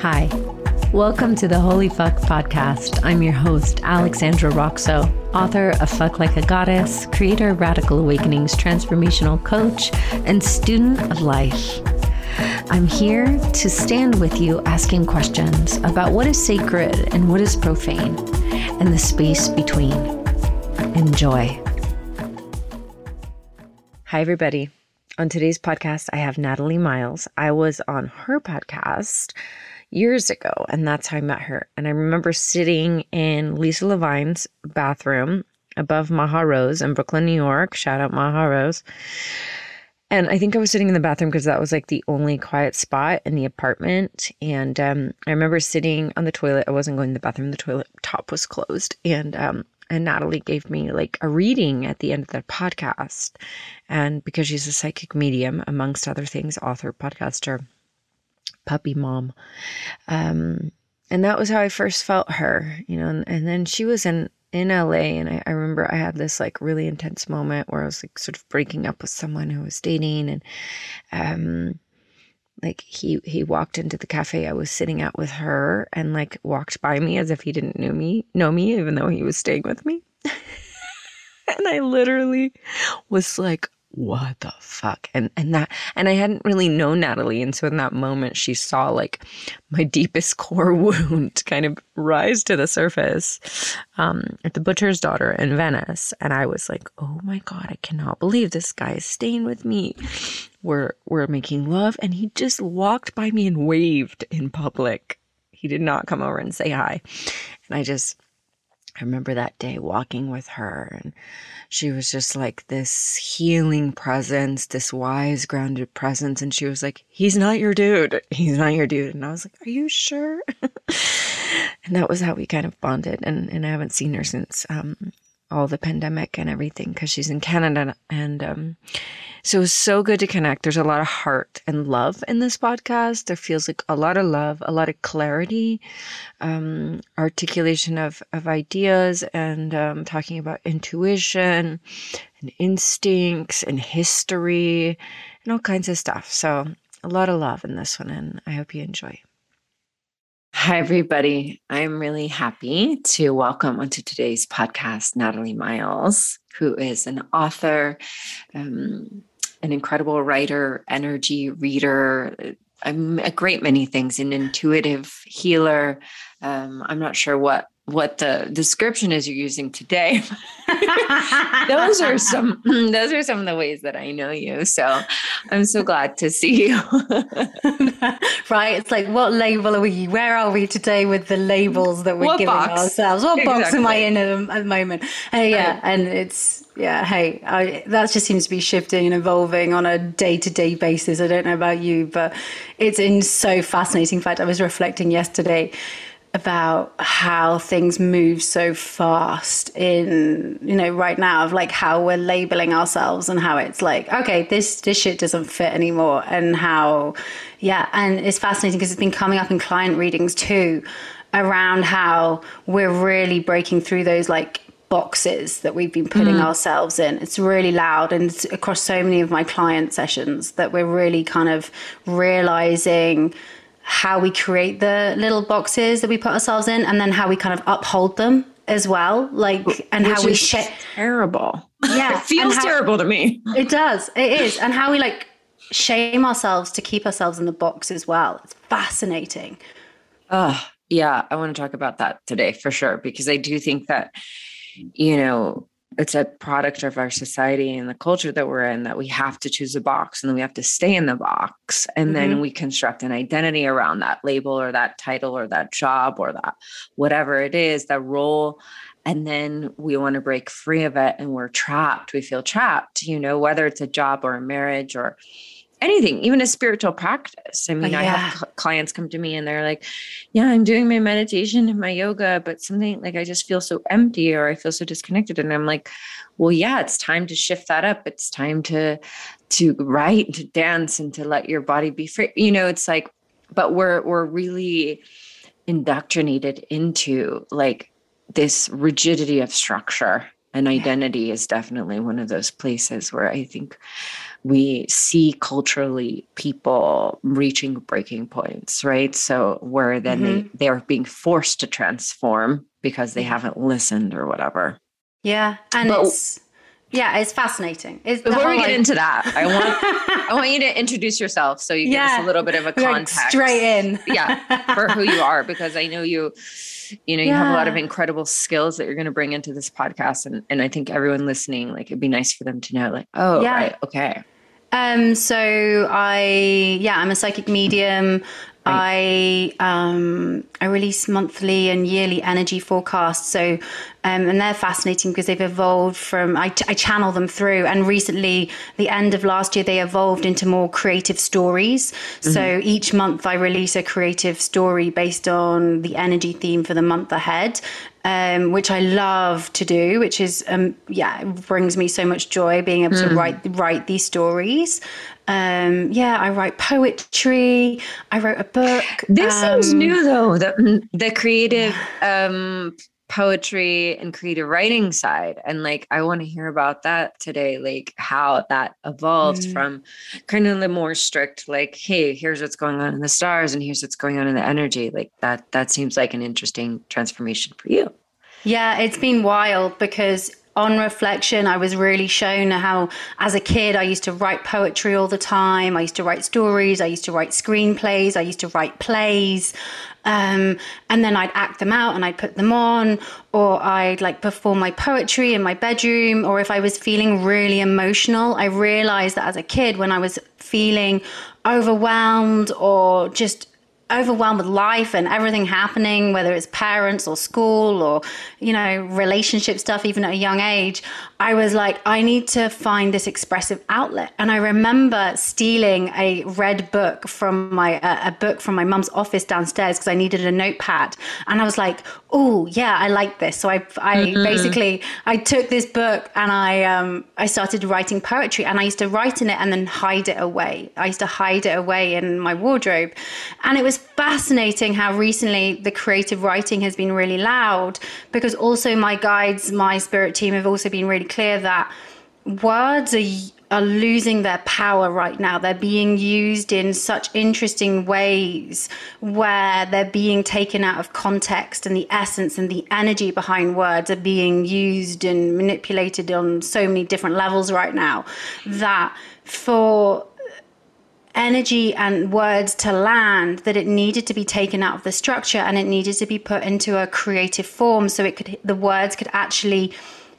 Hi. Welcome to the Holy Fuck podcast. I'm your host, Alexandra Roxo, author of Fuck Like a Goddess, creator of Radical Awakenings, transformational coach, and student of life. I'm here to stand with you asking questions about what is sacred and what is profane and the space between. Enjoy. Hi, everybody. On today's podcast, I have Natalie Miles. I was on her podcast years ago, and that's how I met her. And I remember sitting in Lisa Levine's bathroom above Maha Rose in Brooklyn, New York. Shout out Maha Rose. And I think I was sitting in the bathroom because that was like the only quiet spot in the apartment. And um, I remember sitting on the toilet. I wasn't going to the bathroom. The toilet top was closed. And um, and Natalie gave me like a reading at the end of the podcast. And because she's a psychic medium, amongst other things, author, podcaster, puppy mom. Um, and that was how I first felt her, you know, and, and then she was in in LA and I, I, remember I had this like really intense moment where I was like sort of breaking up with someone who was dating and um like he he walked into the cafe I was sitting at with her and like walked by me as if he didn't know me know me even though he was staying with me. and I literally was like, what the fuck? And and that and I hadn't really known Natalie. And so in that moment she saw like my deepest core wound kind of rise to the surface um, at the butcher's daughter in Venice. And I was like, oh my God, I cannot believe this guy is staying with me. We're we're making love. And he just walked by me and waved in public. He did not come over and say hi. And I just I remember that day walking with her, and she was just like this healing presence, this wise, grounded presence. And she was like, He's not your dude. He's not your dude. And I was like, Are you sure? and that was how we kind of bonded. And, and I haven't seen her since um, all the pandemic and everything because she's in Canada. And um, so it was so good to connect. There's a lot of heart and love in this podcast. There feels like a lot of love, a lot of clarity, um, articulation of, of ideas, and um, talking about intuition and instincts and history and all kinds of stuff. So a lot of love in this one, and I hope you enjoy. Hi, everybody. I'm really happy to welcome onto today's podcast Natalie Miles, who is an author, um, an incredible writer, energy reader, I'm a great many things, an intuitive healer. Um, I'm not sure what what the description is you're using today. those are some those are some of the ways that I know you. So I'm so glad to see you. right. It's like what label are we where are we today with the labels that we're what giving box? ourselves? What exactly. box am I in at, the moment? Uh, yeah, and it's yeah, hey, I, that just seems to be shifting and evolving on a day to day basis. I don't know about you, but it's in so fascinating. In fact, I was reflecting yesterday about how things move so fast in you know right now of like how we're labeling ourselves and how it's like okay this this shit doesn't fit anymore and how yeah and it's fascinating because it's been coming up in client readings too around how we're really breaking through those like boxes that we've been putting mm. ourselves in. It's really loud and across so many of my client sessions that we're really kind of realizing how we create the little boxes that we put ourselves in and then how we kind of uphold them as well like and Which how we share terrible. Yeah it feels how, terrible to me. It does. It is. And how we like shame ourselves to keep ourselves in the box as well. It's fascinating. Oh yeah i want to talk about that today for sure because i do think that you know it's a product of our society and the culture that we're in that we have to choose a box and then we have to stay in the box. And mm-hmm. then we construct an identity around that label or that title or that job or that whatever it is that role. And then we want to break free of it and we're trapped. We feel trapped you know whether it's a job or a marriage or anything, even a spiritual practice. I mean, yeah. I have cl- clients come to me and they're like, Yeah, I'm doing my meditation and my yoga, but something like I just feel so empty or I feel so disconnected. And I'm like, Well, yeah, it's time to shift that up. It's time to to write, to dance, and to let your body be free. You know, it's like, but we're we're really indoctrinated into like this rigidity of structure and identity is definitely one of those places where I think we see culturally people reaching breaking points, right? So where then mm-hmm. they they are being forced to transform because they haven't listened or whatever. Yeah, and but, it's yeah, it's fascinating. It's before we get like, into that, I want I want you to introduce yourself so you yeah, give us a little bit of a context. straight in, yeah, for who you are because I know you you know you yeah. have a lot of incredible skills that you're going to bring into this podcast and and I think everyone listening like it'd be nice for them to know like oh yeah. right okay um, so I, yeah, I'm a psychic medium. I um, I release monthly and yearly energy forecasts. So, um, and they're fascinating because they've evolved from I, I channel them through. And recently, the end of last year, they evolved into more creative stories. Mm-hmm. So each month, I release a creative story based on the energy theme for the month ahead um, which I love to do, which is um, yeah, brings me so much joy being able mm. to write write these stories. Um, yeah, I write poetry. I wrote a book. This seems um, new though. The the creative um, poetry and creative writing side and like i want to hear about that today like how that evolved mm. from kind of the more strict like hey here's what's going on in the stars and here's what's going on in the energy like that that seems like an interesting transformation for you yeah it's been wild because on reflection, I was really shown how, as a kid, I used to write poetry all the time. I used to write stories. I used to write screenplays. I used to write plays. Um, and then I'd act them out and I'd put them on, or I'd like perform my poetry in my bedroom. Or if I was feeling really emotional, I realized that as a kid, when I was feeling overwhelmed or just overwhelmed with life and everything happening, whether it's parents or school or, you know, relationship stuff, even at a young age, I was like, I need to find this expressive outlet. And I remember stealing a red book from my, uh, a book from my mum's office downstairs because I needed a notepad. And I was like, oh, yeah, I like this. So I, I mm-hmm. basically, I took this book and I, um, I started writing poetry and I used to write in it and then hide it away. I used to hide it away in my wardrobe. And it was fascinating how recently the creative writing has been really loud because also my guides, my spirit team have also been really clear that words are are losing their power right now. They're being used in such interesting ways where they're being taken out of context and the essence and the energy behind words are being used and manipulated on so many different levels right now that for energy and words to land that it needed to be taken out of the structure and it needed to be put into a creative form so it could the words could actually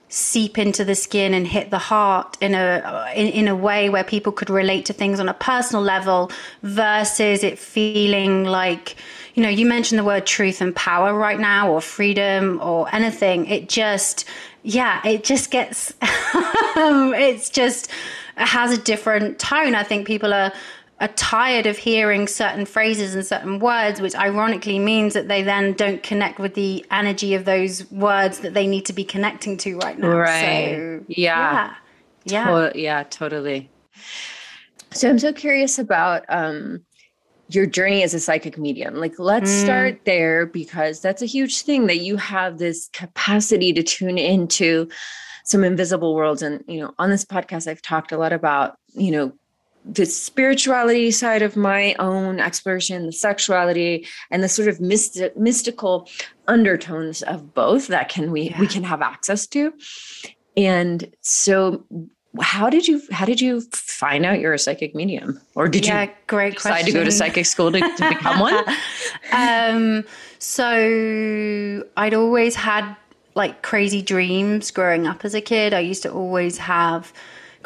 seep into the skin and hit the heart in a in, in a way where people could relate to things on a personal level versus it feeling like you know you mentioned the word truth and power right now or freedom or anything. It just yeah it just gets it's just it has a different tone. I think people are are tired of hearing certain phrases and certain words, which ironically means that they then don't connect with the energy of those words that they need to be connecting to right now. Right. So, yeah. Yeah. To- yeah, totally. So I'm so curious about um, your journey as a psychic medium. Like, let's mm. start there because that's a huge thing that you have this capacity to tune into some invisible worlds. And, you know, on this podcast, I've talked a lot about, you know, the spirituality side of my own exploration, the sexuality, and the sort of mystic, mystical undertones of both that can we yeah. we can have access to. And so how did you how did you find out you're a psychic medium or did yeah, you great decide question. to go to psychic school to, to become one um so i'd always had like crazy dreams growing up as a kid i used to always have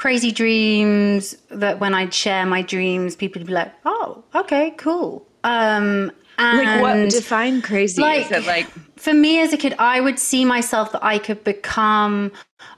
crazy dreams that when I'd share my dreams, people would be like, "Oh, okay, cool." Um, and like what define crazy? Like, like for me as a kid, I would see myself that I could become.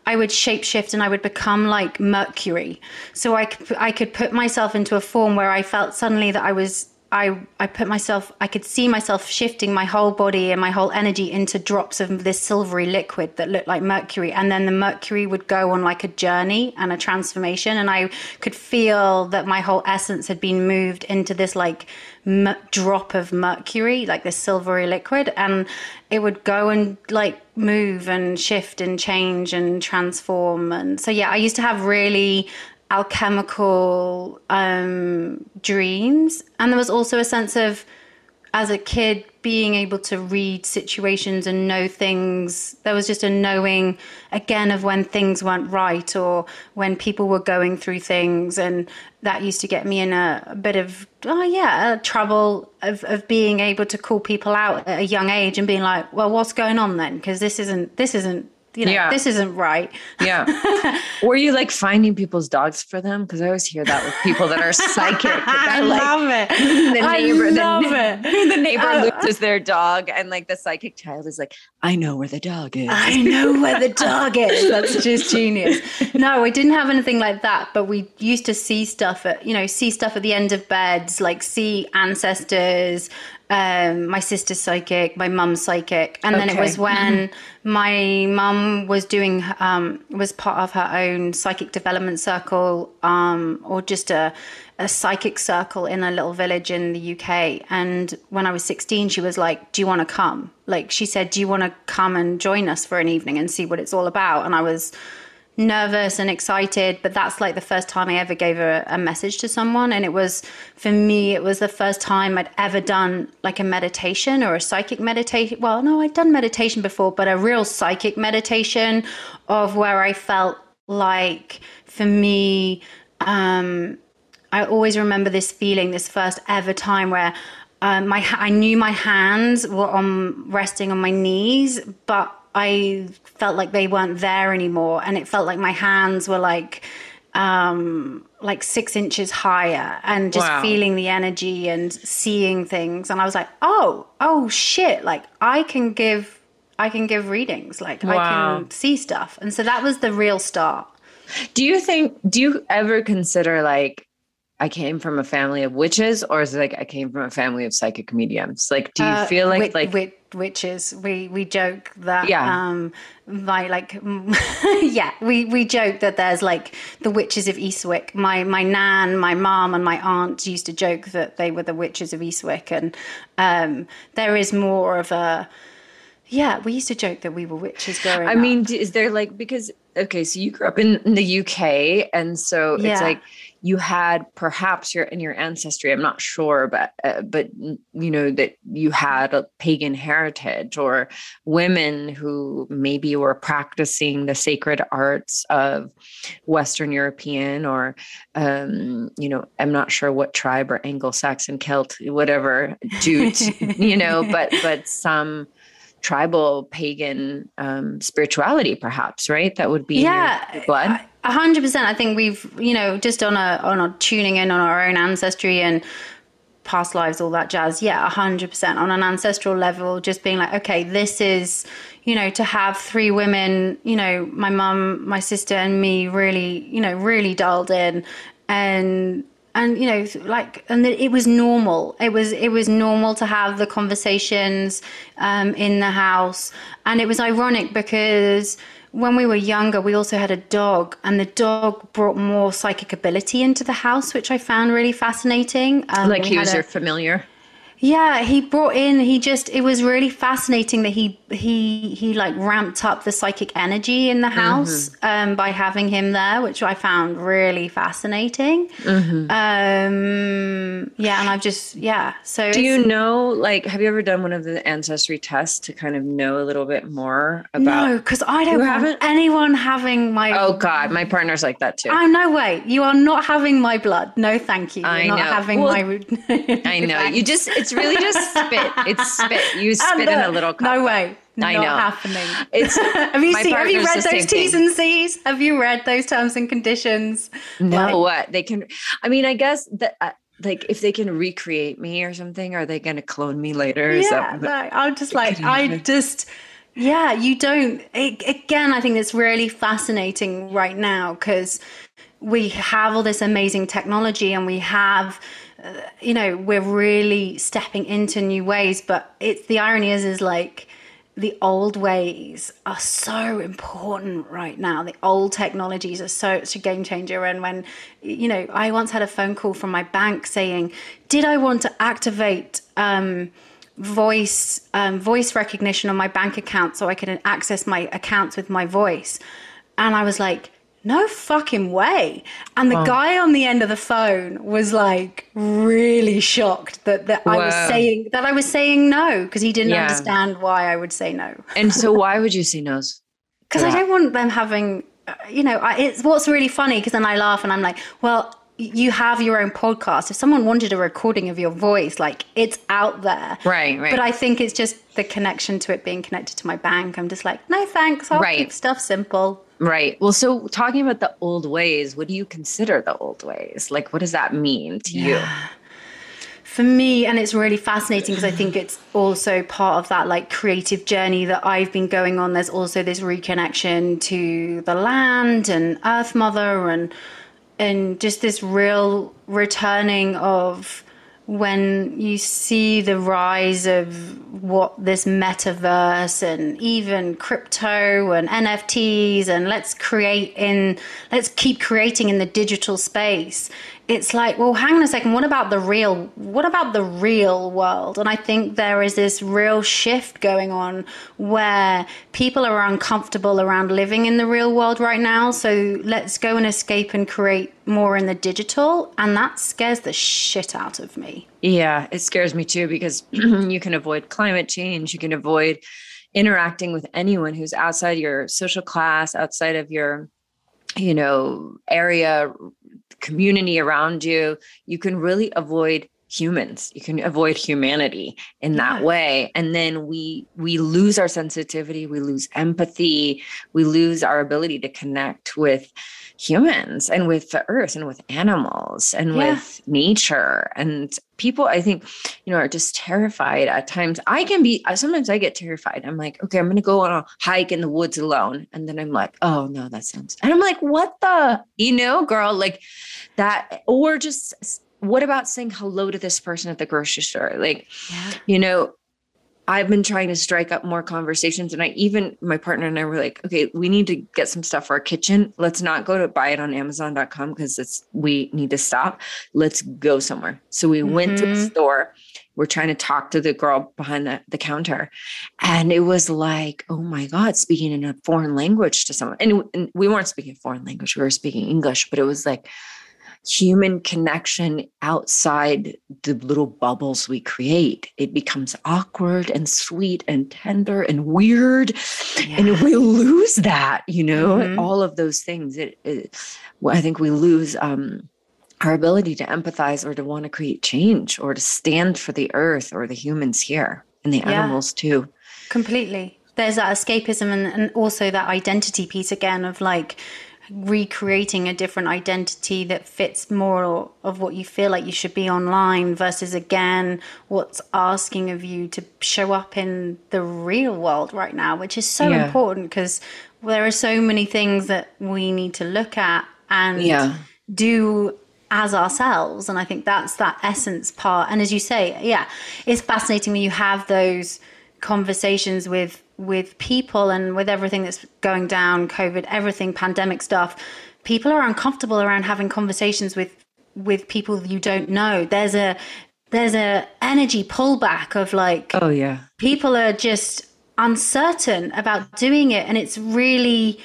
I would shapeshift and I would become like Mercury. So I could I could put myself into a form where I felt suddenly that I was I I put myself I could see myself shifting my whole body and my whole energy into drops of this silvery liquid that looked like mercury. And then the mercury would go on like a journey and a transformation. And I could feel that my whole essence had been moved into this like m- drop of mercury like this silvery liquid. And it would go and like move and shift and change and transform. And so yeah I used to have really alchemical um, dreams. And there was also a sense of, as a kid, being able to read situations and know things. There was just a knowing, again, of when things weren't right or when people were going through things. And that used to get me in a, a bit of, oh, yeah, trouble of, of being able to call people out at a young age and being like, well, what's going on then? Because this isn't, this isn't you know, yeah. this isn't right. Yeah. Were you like finding people's dogs for them? Because I always hear that with people that are psychic. I like, love it. The neighbor, I love the, it. The neighbor loses their dog, and like the psychic child is like, I know where the dog is. I know where the dog is. That's just genius. No, we didn't have anything like that, but we used to see stuff at, you know, see stuff at the end of beds, like see ancestors, um, my sister's psychic, my mum's psychic, and okay. then it was when mm-hmm. my mum was doing um, was part of her own psychic development circle, um, or just a a psychic circle in a little village in the UK. And when I was 16, she was like, "Do you want to come?" Like she said, "Do you want to come and join us for an evening and see what it's all about?" And I was nervous and excited but that's like the first time i ever gave a, a, message to someone. And it was for me it was the first time i'd ever done like a meditation or a psychic meditation. Well no i'd done meditation before but a real psychic meditation of where i felt like for me um, i always remember this feeling this first ever time where um, my I knew my hands were on resting on my knees, but I felt like they weren't there anymore, and it felt like my hands were like um, like six inches higher, and just wow. feeling the energy and seeing things. And I was like, oh, oh shit! Like I can give, I can give readings. Like wow. I can see stuff, and so that was the real start. Do you think? Do you ever consider like I came from a family of witches, or is it like I came from a family of psychic mediums? Like, do you uh, feel like like witches? We we joke that yeah, um, my like yeah, we we joke that there's like the witches of Eastwick. My my nan, my mom, and my aunt used to joke that they were the witches of Eastwick, and um, there is more of a yeah, we used to joke that we were witches growing I up. mean, is there like because okay, so you grew up in, in the UK, and so yeah. it's like you had perhaps your in your ancestry i'm not sure but uh, but you know that you had a pagan heritage or women who maybe were practicing the sacred arts of western european or um, you know i'm not sure what tribe or anglo-saxon celt whatever jute you know but but some tribal pagan um, spirituality perhaps right? That would be yeah blood. A hundred percent. I think we've, you know, just on a on tuning in on our own ancestry and past lives, all that jazz. Yeah, hundred percent on an ancestral level. Just being like, okay, this is, you know, to have three women, you know, my mum, my sister, and me, really, you know, really dialed in, and and you know like and it was normal it was it was normal to have the conversations um, in the house and it was ironic because when we were younger, we also had a dog, and the dog brought more psychic ability into the house, which I found really fascinating. Um, like he was a, your familiar. Yeah, he brought in. He just. It was really fascinating that he he he like ramped up the psychic energy in the mm-hmm. house mm-hmm. um, by having him there, which I found really fascinating. Mm-hmm. Um, yeah, and I've just yeah. So do you know? Like, have you ever done one of the ancestry tests to kind of know a little bit more about? No, because I don't haven't? anyone having my. Oh God, my partner's like that too. Oh no way! You are not having my blood. No, thank you. You're I not know. having well, my. I know. You just. It's really just spit. It's spit. You spit in a little cup. No way. I Not know. happening. It's have you seen, have you read those T's thing. and C's? Have you read those terms and conditions? No, like, what they can. I mean, I guess that. Uh, like if they can recreate me or something, are they going to clone me later? Yeah, no, I'm just like I just yeah. You don't. It, again, I think it's really fascinating right now because we have all this amazing technology and we have you know, we're really stepping into new ways. But it's the irony is, is like the old ways are so important right now. The old technologies are so such a game changer. And when, you know, I once had a phone call from my bank saying, "Did I want to activate?" Um, voice um, voice recognition on my bank account so I could access my accounts with my voice. And I was like, no fucking way. And the wow. guy on the end of the phone was like really shocked that, that I was saying that I was saying no because he didn't yeah. understand why I would say no. and so why would you say no? Because I don't want them having, uh, you know, I, it's what's really funny because then I laugh and I'm like, well, you have your own podcast. If someone wanted a recording of your voice, like it's out there. Right, right. But I think it's just the connection to it being connected to my bank. I'm just like, no thanks. I'll right. keep stuff simple. Right. Well, so talking about the old ways, what do you consider the old ways? Like, what does that mean to you? For me, and it's really fascinating because I think it's also part of that like creative journey that I've been going on. There's also this reconnection to the land and Earth Mother and and just this real returning of when you see the rise of what this metaverse and even crypto and NFTs and let's create in let's keep creating in the digital space it's like, well, hang on a second. What about the real? What about the real world? And I think there is this real shift going on where people are uncomfortable around living in the real world right now. So let's go and escape and create more in the digital. And that scares the shit out of me. Yeah, it scares me too because you can avoid climate change. You can avoid interacting with anyone who's outside your social class, outside of your you know area community around you, you can really avoid humans you can avoid humanity in that yeah. way and then we we lose our sensitivity we lose empathy we lose our ability to connect with humans and with the earth and with animals and yeah. with nature and people i think you know are just terrified at times i can be sometimes i get terrified i'm like okay i'm going to go on a hike in the woods alone and then i'm like oh no that sounds and i'm like what the you know girl like that or just what about saying hello to this person at the grocery store? Like, yeah. you know, I've been trying to strike up more conversations. And I even, my partner and I were like, okay, we need to get some stuff for our kitchen. Let's not go to buy it on Amazon.com because it's, we need to stop. Let's go somewhere. So we mm-hmm. went to the mm-hmm. store. We're trying to talk to the girl behind the, the counter. And it was like, oh my God, speaking in a foreign language to someone. And, and we weren't speaking a foreign language, we were speaking English, but it was like, human connection outside the little bubbles we create. It becomes awkward and sweet and tender and weird. Yeah. And we lose that, you know, mm-hmm. all of those things. It, it, I think we lose um, our ability to empathize or to want to create change or to stand for the earth or the humans here and the yeah. animals too. Completely. There's that escapism and, and also that identity piece again of like, recreating a different identity that fits more of what you feel like you should be online versus again what's asking of you to show up in the real world right now which is so yeah. important because there are so many things that we need to look at and yeah. do as ourselves and i think that's that essence part and as you say yeah it's fascinating when you have those conversations with with people and with everything that's going down, COVID, everything, pandemic stuff, people are uncomfortable around having conversations with with people you don't know. There's a there's a energy pullback of like oh yeah. people are just uncertain about doing it. And it's really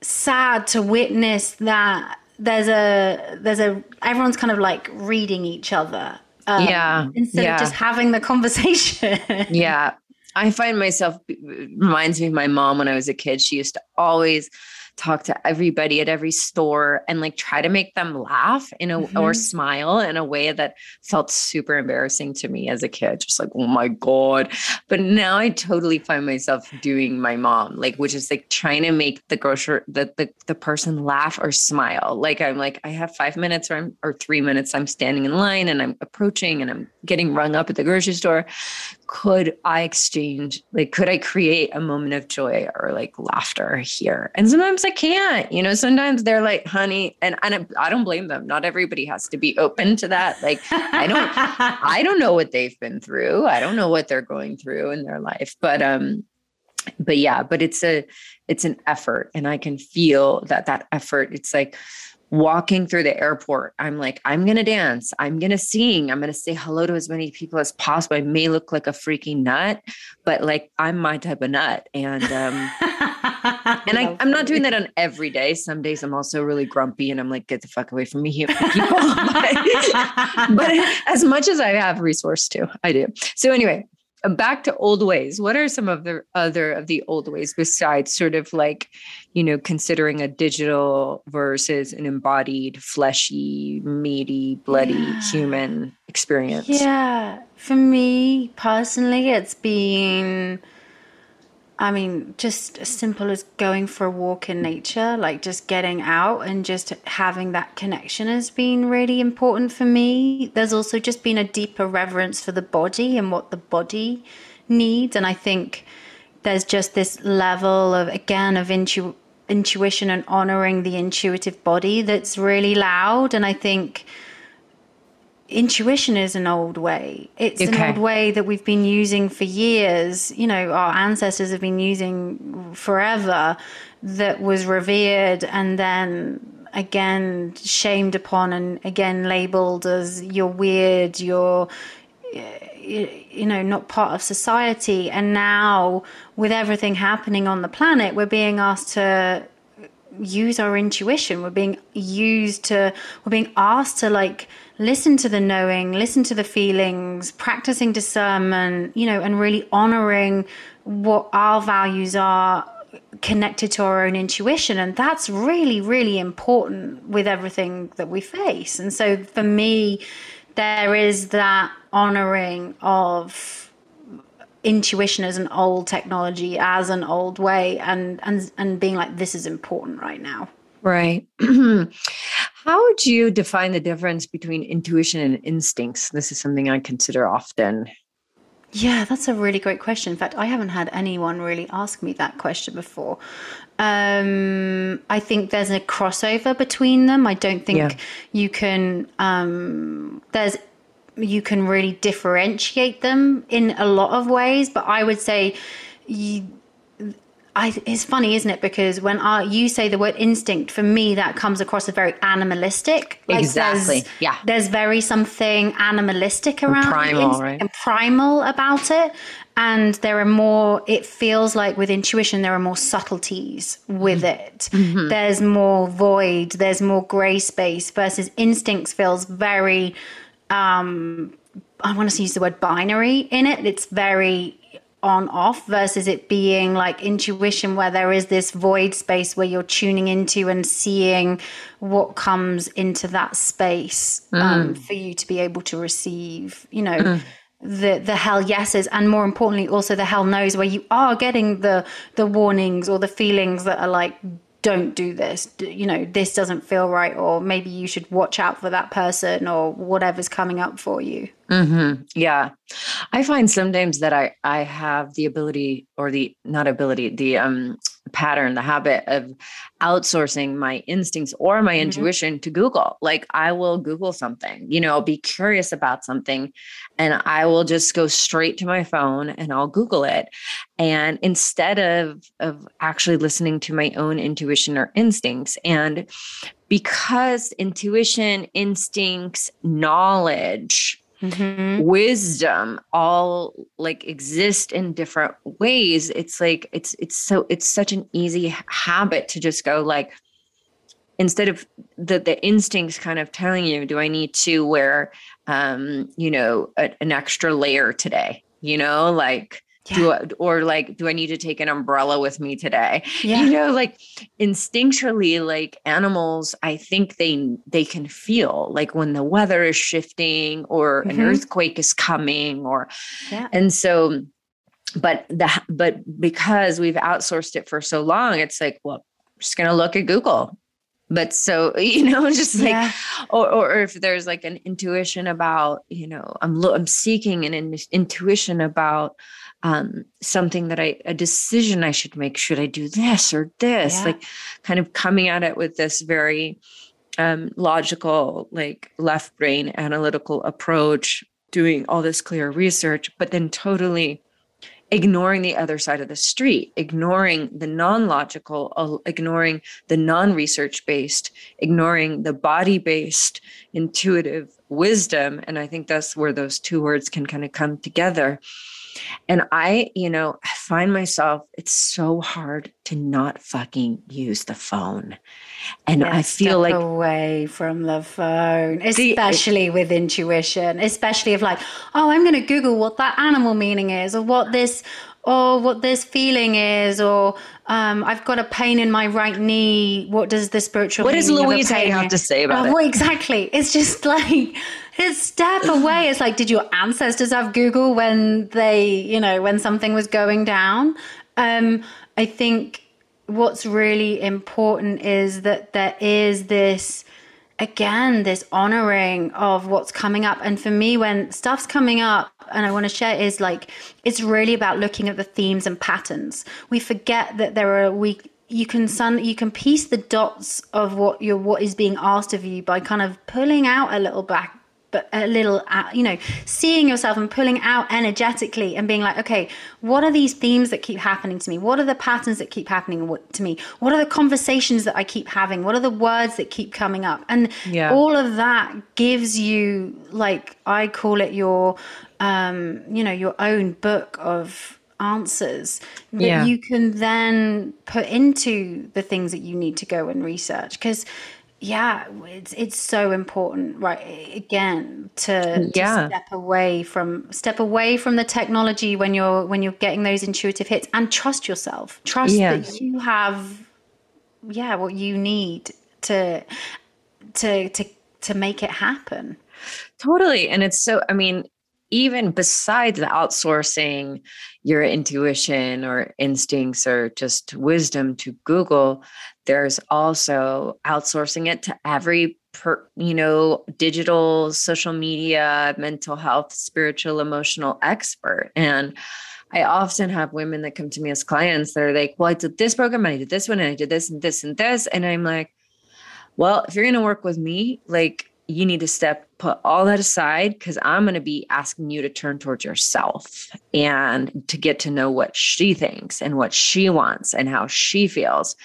sad to witness that there's a there's a everyone's kind of like reading each other. Um, yeah. instead yeah. of just having the conversation. Yeah I find myself reminds me of my mom when I was a kid. She used to always talk to everybody at every store and like try to make them laugh in a mm-hmm. or smile in a way that felt super embarrassing to me as a kid just like oh my god but now i totally find myself doing my mom like which is like trying to make the grocer the the, the person laugh or smile like i'm like i have five minutes or i'm or three minutes i'm standing in line and i'm approaching and i'm getting rung up at the grocery store could I exchange, like, could I create a moment of joy or like laughter here? And sometimes I can't, you know, sometimes they're like, honey, and, and I don't blame them. Not everybody has to be open to that. Like, I don't, I don't know what they've been through. I don't know what they're going through in their life, but, um, but yeah, but it's a, it's an effort and I can feel that that effort, it's like, walking through the airport, I'm like, I'm going to dance. I'm going to sing. I'm going to say hello to as many people as possible. I may look like a freaking nut, but like I'm my type of nut. And, um, and I, I'm not doing that on every day. Some days I'm also really grumpy and I'm like, get the fuck away from me, people. but, but as much as I have resource to, I do. So anyway, Uh, back to old ways. What are some of the other of the old ways besides sort of like you know considering a digital versus an embodied fleshy meaty bloody yeah. human experience? Yeah. For me personally it's been I mean, just as simple as going for a walk in nature, like just getting out and just having that connection has been really important for me. There's also just been a deeper reverence for the body and what the body needs. And I think there's just this level of, again, of intu- intuition and honoring the intuitive body that's really loud. And I think intuition is an old way. It's okay. an old way that we've been using for years. You know, our ancestors have been using forever that was revered and then again shamed upon and again labeled as you're weird, you're you know not part of society and now with everything happening on the planet we're being asked to use our intuition we're being used to we're being asked to like listen to the knowing, listen to the feelings, practicing discernment, you know, and really honoring what our values are connected to our own intuition. And that's really, really important with everything that we face. And so for me, there is that honoring of intuition as an old technology, as an old way, and and and being like, this is important right now. Right. How would you define the difference between intuition and instincts? This is something I consider often. Yeah, that's a really great question. In fact, I haven't had anyone really ask me that question before. Um, I think there's a crossover between them. I don't think yeah. you can. Um, there's you can really differentiate them in a lot of ways, but I would say you, I, it's funny, isn't it? Because when I, you say the word instinct, for me, that comes across as very animalistic. Like exactly. There's, yeah. There's very something animalistic around and primal, inst- right? And primal about it. And there are more, it feels like with intuition, there are more subtleties with mm-hmm. it. Mm-hmm. There's more void, there's more gray space versus instincts feels very, um, I want to use the word binary in it. It's very on off versus it being like intuition where there is this void space where you're tuning into and seeing what comes into that space um, mm. um, for you to be able to receive you know mm. the the hell yeses and more importantly also the hell nos where you are getting the the warnings or the feelings that are like don't do this you know this doesn't feel right or maybe you should watch out for that person or whatever's coming up for you mm-hmm. yeah i find sometimes that i i have the ability or the not ability the um pattern, the habit of outsourcing my instincts or my mm-hmm. intuition to Google. Like I will Google something, you know, be curious about something and I will just go straight to my phone and I'll Google it. And instead of of actually listening to my own intuition or instincts and because intuition, instincts, knowledge mm-hmm. wisdom all like exist in different ways it's like it's it's so it's such an easy habit to just go like instead of the the instincts kind of telling you do i need to wear um you know a, an extra layer today you know like yeah. do I, or like do i need to take an umbrella with me today yeah. you know like instinctually like animals i think they they can feel like when the weather is shifting or mm-hmm. an earthquake is coming or yeah. and so but the but because we've outsourced it for so long it's like well I'm just going to look at google but so you know just like yeah. or, or if there's like an intuition about you know i'm lo- i'm seeking an in- intuition about um something that i a decision i should make should i do this or this yeah. like kind of coming at it with this very um logical like left brain analytical approach doing all this clear research but then totally ignoring the other side of the street, ignoring the non logical, ignoring the non research based, ignoring the body based intuitive wisdom. And I think that's where those two words can kind of come together. And I, you know, find myself, it's so hard to not fucking use the phone. And yeah, I feel like away from the phone, especially the, with intuition, especially of like, oh, I'm going to Google what that animal meaning is or what this or what this feeling is, or um, I've got a pain in my right knee. What does the spiritual? What does Louise have to say about oh, it? Well, exactly. It's just like it's step away. It's like, did your ancestors have Google when they, you know, when something was going down? Um, I think what's really important is that there is this again this honoring of what's coming up and for me when stuff's coming up and i want to share is like it's really about looking at the themes and patterns we forget that there are we you can sun you can piece the dots of what your what is being asked of you by kind of pulling out a little back but a little uh, you know seeing yourself and pulling out energetically and being like okay what are these themes that keep happening to me? What are the patterns that keep happening to me? What are the conversations that i keep having? What are the words that keep coming up? And yeah. all of that gives you like i call it your um you know your own book of answers that yeah. you can then put into the things that you need to go and research. Because yeah it's it's so important right again to, yeah. to, step away from step away from the technology when you're when you're getting those intuitive hits and trust yourself trust yes. that you have yeah what you need to to to to make it happen totally and it's so i mean even besides outsourcing your intuition or instincts or just wisdom to Google, there's also outsourcing it to every per, you know digital social media mental health spiritual emotional expert. And i often have women that come to me as clients that are like well i did this program and i did this one and i did this and this and this. And i'm like well if you're going to work with me like you need to step put all that aside because I'm going to be asking you to turn towards yourself and to get to know what she thinks and what she wants and how she feels.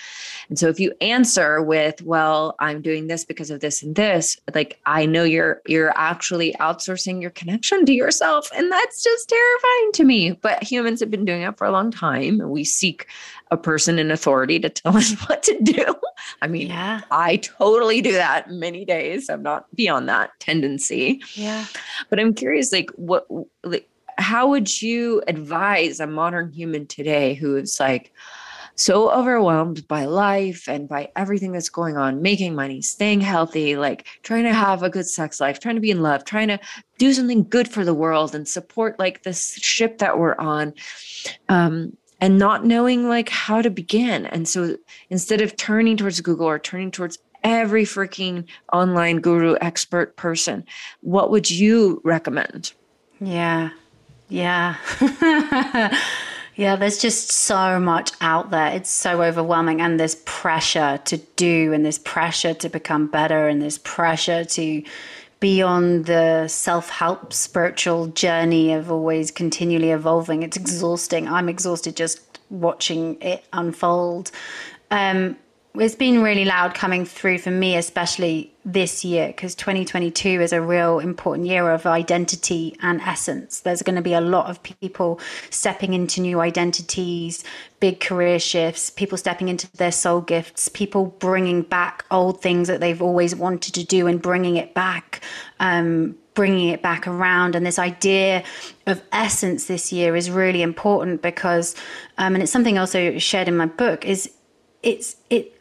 And so if you answer with, well, I'm doing this because of this and this, like I know you're you're actually outsourcing your connection to yourself and that's just terrifying to me. But humans have been doing it for a long time and we seek a person in authority to tell us what to do. I mean, yeah. I totally do that many days. I'm not beyond that tendency. Yeah. But I'm curious, like, what, like, how would you advise a modern human today who is like so overwhelmed by life and by everything that's going on, making money, staying healthy, like trying to have a good sex life, trying to be in love, trying to do something good for the world and support like this ship that we're on. Um, and not knowing like how to begin. And so instead of turning towards Google or turning towards every freaking online guru expert person, what would you recommend? Yeah. Yeah. yeah, there's just so much out there. It's so overwhelming. And there's pressure to do, and there's pressure to become better, and there's pressure to be on the self help spiritual journey of always continually evolving. It's exhausting. I'm exhausted just watching it unfold. Um, it's been really loud coming through for me, especially this year, because 2022 is a real important year of identity and essence. There's going to be a lot of people stepping into new identities, big career shifts, people stepping into their soul gifts, people bringing back old things that they've always wanted to do and bringing it back. Um, bringing it back around and this idea of essence this year is really important because um, and it's something also shared in my book is it's it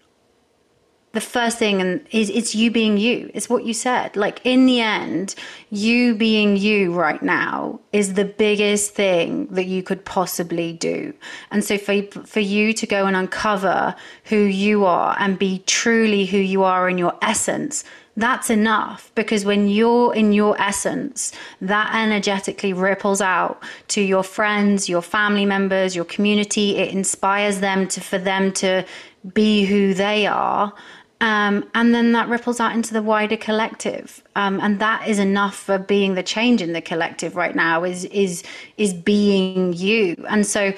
the first thing and is it's you being you. It's what you said. Like in the end you being you right now is the biggest thing that you could possibly do. And so for for you to go and uncover who you are and be truly who you are in your essence that's enough. Because when you're in your essence, that energetically ripples out to your friends, your family members, your community. It inspires them to for them to be who they are um, and then that ripples out into the wider collective, um, and that is enough for being the change in the collective right now. Is is is being you, and so,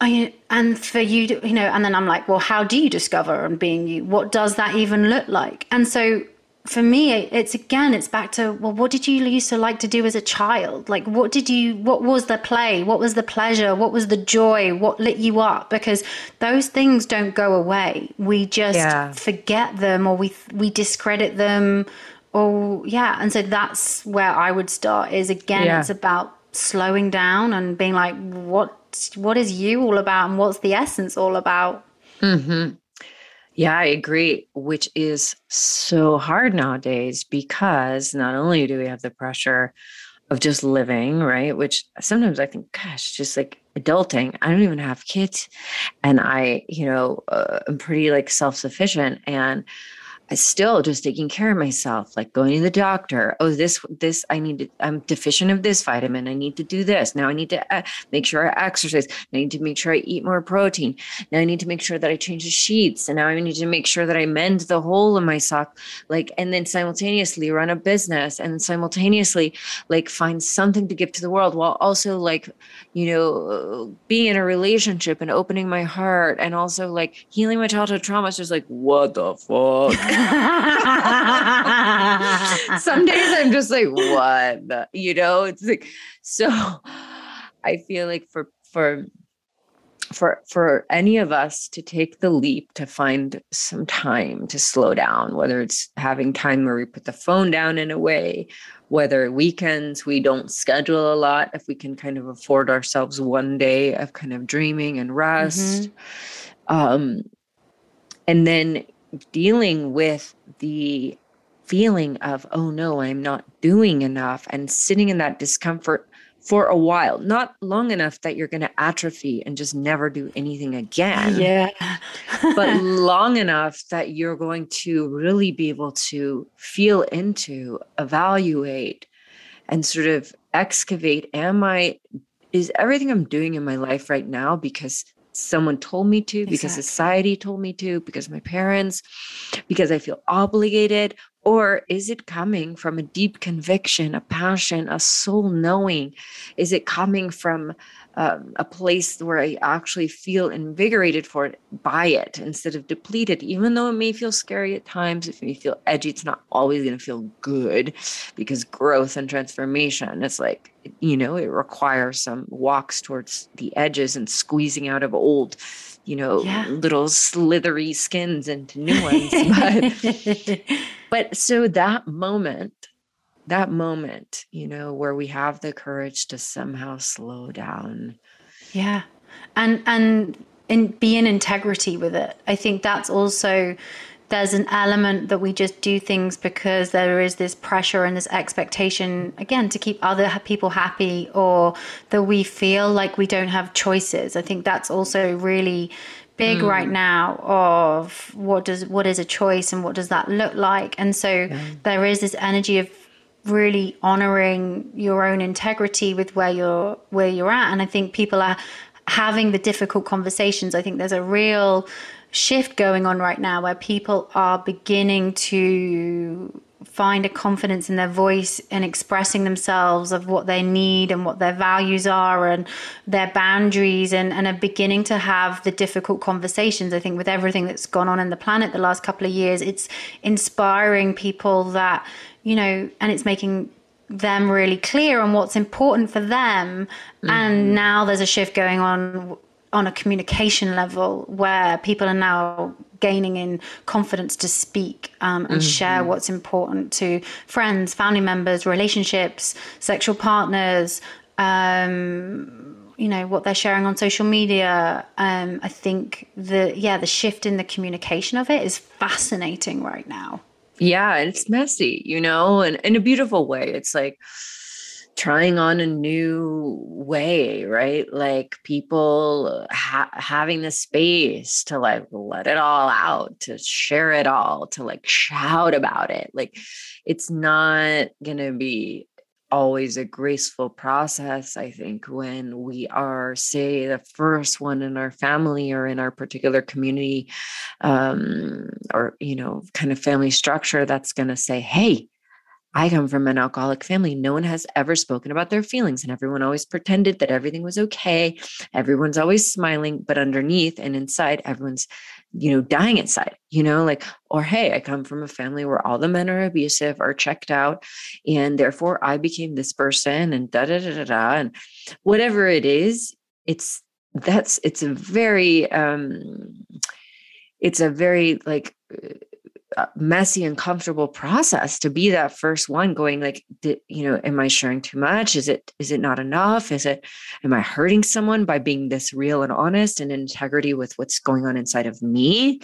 I and for you, to, you know, and then I'm like, well, how do you discover and being you? What does that even look like? And so for me it's again it's back to well what did you used to like to do as a child? Like what did you what was the play? What was the pleasure? What was the joy? What lit you up? Because those things don't go away. We just yeah. forget them or we we discredit them. Or yeah. And so that's where i would start is again yeah. it's about slowing down and being like what what is you all about and what's the essence all about? Mm-hmm. Yeah, I agree, which is so hard nowadays because not only do we have the pressure of just living, right? Which sometimes I think, gosh, just like adulting, I don't even have kids. And I, you know, uh, I'm pretty like self sufficient. And I still just taking care of myself, like going to the doctor. Oh, this, this, I need to, I'm deficient of this vitamin. I need to do this. Now I need to uh, make sure I exercise. I need to make sure I eat more protein. Now I need to make sure that I change the sheets. And now I need to make sure that I mend the hole in my sock. Like, and then simultaneously run a business and simultaneously like find something to give to the world while also like, you know, being in a relationship and opening my heart and also like healing my childhood trauma. It's just like, what the fuck? Some days I'm just like, what? You know, it's like so I feel like for for for for any of us to take the leap to find some time to slow down whether it's having time where we put the phone down in a way whether weekends we don't schedule a lot if we can kind of afford ourselves one day of kind of dreaming and rest mm-hmm. um and then dealing with the feeling of, oh no, I'm not doing enough, and sitting in that discomfort for a while, not long enough that you're going to atrophy and just never do anything again. Yeah. but long enough that you're going to really be able to feel into, evaluate, and sort of excavate am I, is everything I'm doing in my life right now because someone told me to, because exactly. society told me to, because my parents, because I feel obligated? Or is it coming from a deep conviction, a passion, a soul knowing? Is it coming from um, a place where I actually feel invigorated for it by it instead of depleted? Even though it may feel scary at times, it may feel edgy, it's not always going to feel good because growth and transformation, it's like, you know, it requires some walks towards the edges and squeezing out of old you know, yeah. little slithery skins into new ones. But but so that moment, that moment, you know, where we have the courage to somehow slow down. Yeah. And and and be in integrity with it. I think that's also there's an element that we just do things because there is this pressure and this expectation again to keep other people happy or that we feel like we don't have choices i think that's also really big mm. right now of what does what is a choice and what does that look like and so yeah. there is this energy of really honoring your own integrity with where you're where you're at and i think people are having the difficult conversations i think there's a real shift going on right now where people are beginning to find a confidence in their voice and expressing themselves of what they need and what their values are and their boundaries and, and are beginning to have the difficult conversations. I think with everything that's gone on in the planet the last couple of years, it's inspiring people that, you know, and it's making them really clear on what's important for them. Mm-hmm. And now there's a shift going on on a communication level where people are now gaining in confidence to speak um, and mm-hmm. share what's important to friends, family members, relationships, sexual partners, um, you know what they're sharing on social media um, i think the yeah the shift in the communication of it is fascinating right now yeah it's messy you know and in a beautiful way. It's like trying on a new way right? Like people ha- having the space to like let it all out to share it all to like shout about it. Like it's not gonna be always a graceful process i think when we are say the first one in our family or in our particular community um, or you know kind of family structure that's going to say hey I come from an alcoholic family. No one has ever spoken about their feelings, and everyone always pretended that everything was okay. Everyone's always smiling, but underneath and inside, everyone's, you know, dying inside, you know, like, or hey, I come from a family where all the men are abusive or checked out, and therefore I became this person, and da da da da da. And whatever it is, it's that's, it's a very, um, it's a very like, messy and comfortable process to be that first one going like you know am i sharing too much is it is it not enough is it am i hurting someone by being this real and honest and integrity with what's going on inside of me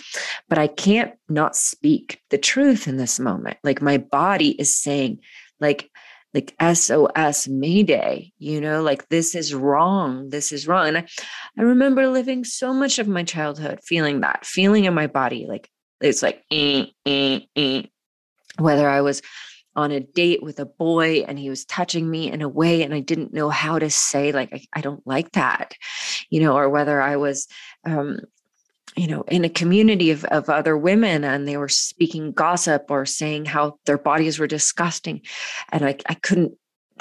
but i can't not speak the truth in this moment like my body is saying like like SOS Mayday, you know, like this is wrong. This is wrong. And I, I remember living so much of my childhood feeling that, feeling in my body, like it's like eh, eh, eh. whether I was on a date with a boy and he was touching me in a way and I didn't know how to say like I, I don't like that, you know, or whether I was um, you know, in a community of, of other women and they were speaking gossip or saying how their bodies were disgusting. And I, I couldn't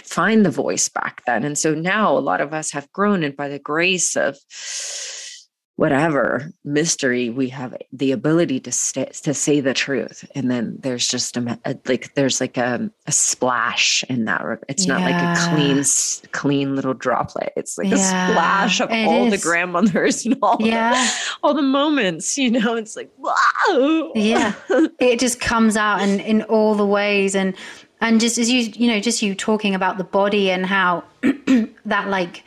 find the voice back then. And so now a lot of us have grown and by the grace of whatever mystery we have the ability to stay, to say the truth and then there's just a, a like there's like a, a, splash in that it's not yeah. like a clean clean little droplet it's like yeah, a splash of all is. the grandmothers and all yeah. the, all the moments you know it's like wow yeah it just comes out in in all the ways and and just as you you know just you talking about the body and how that like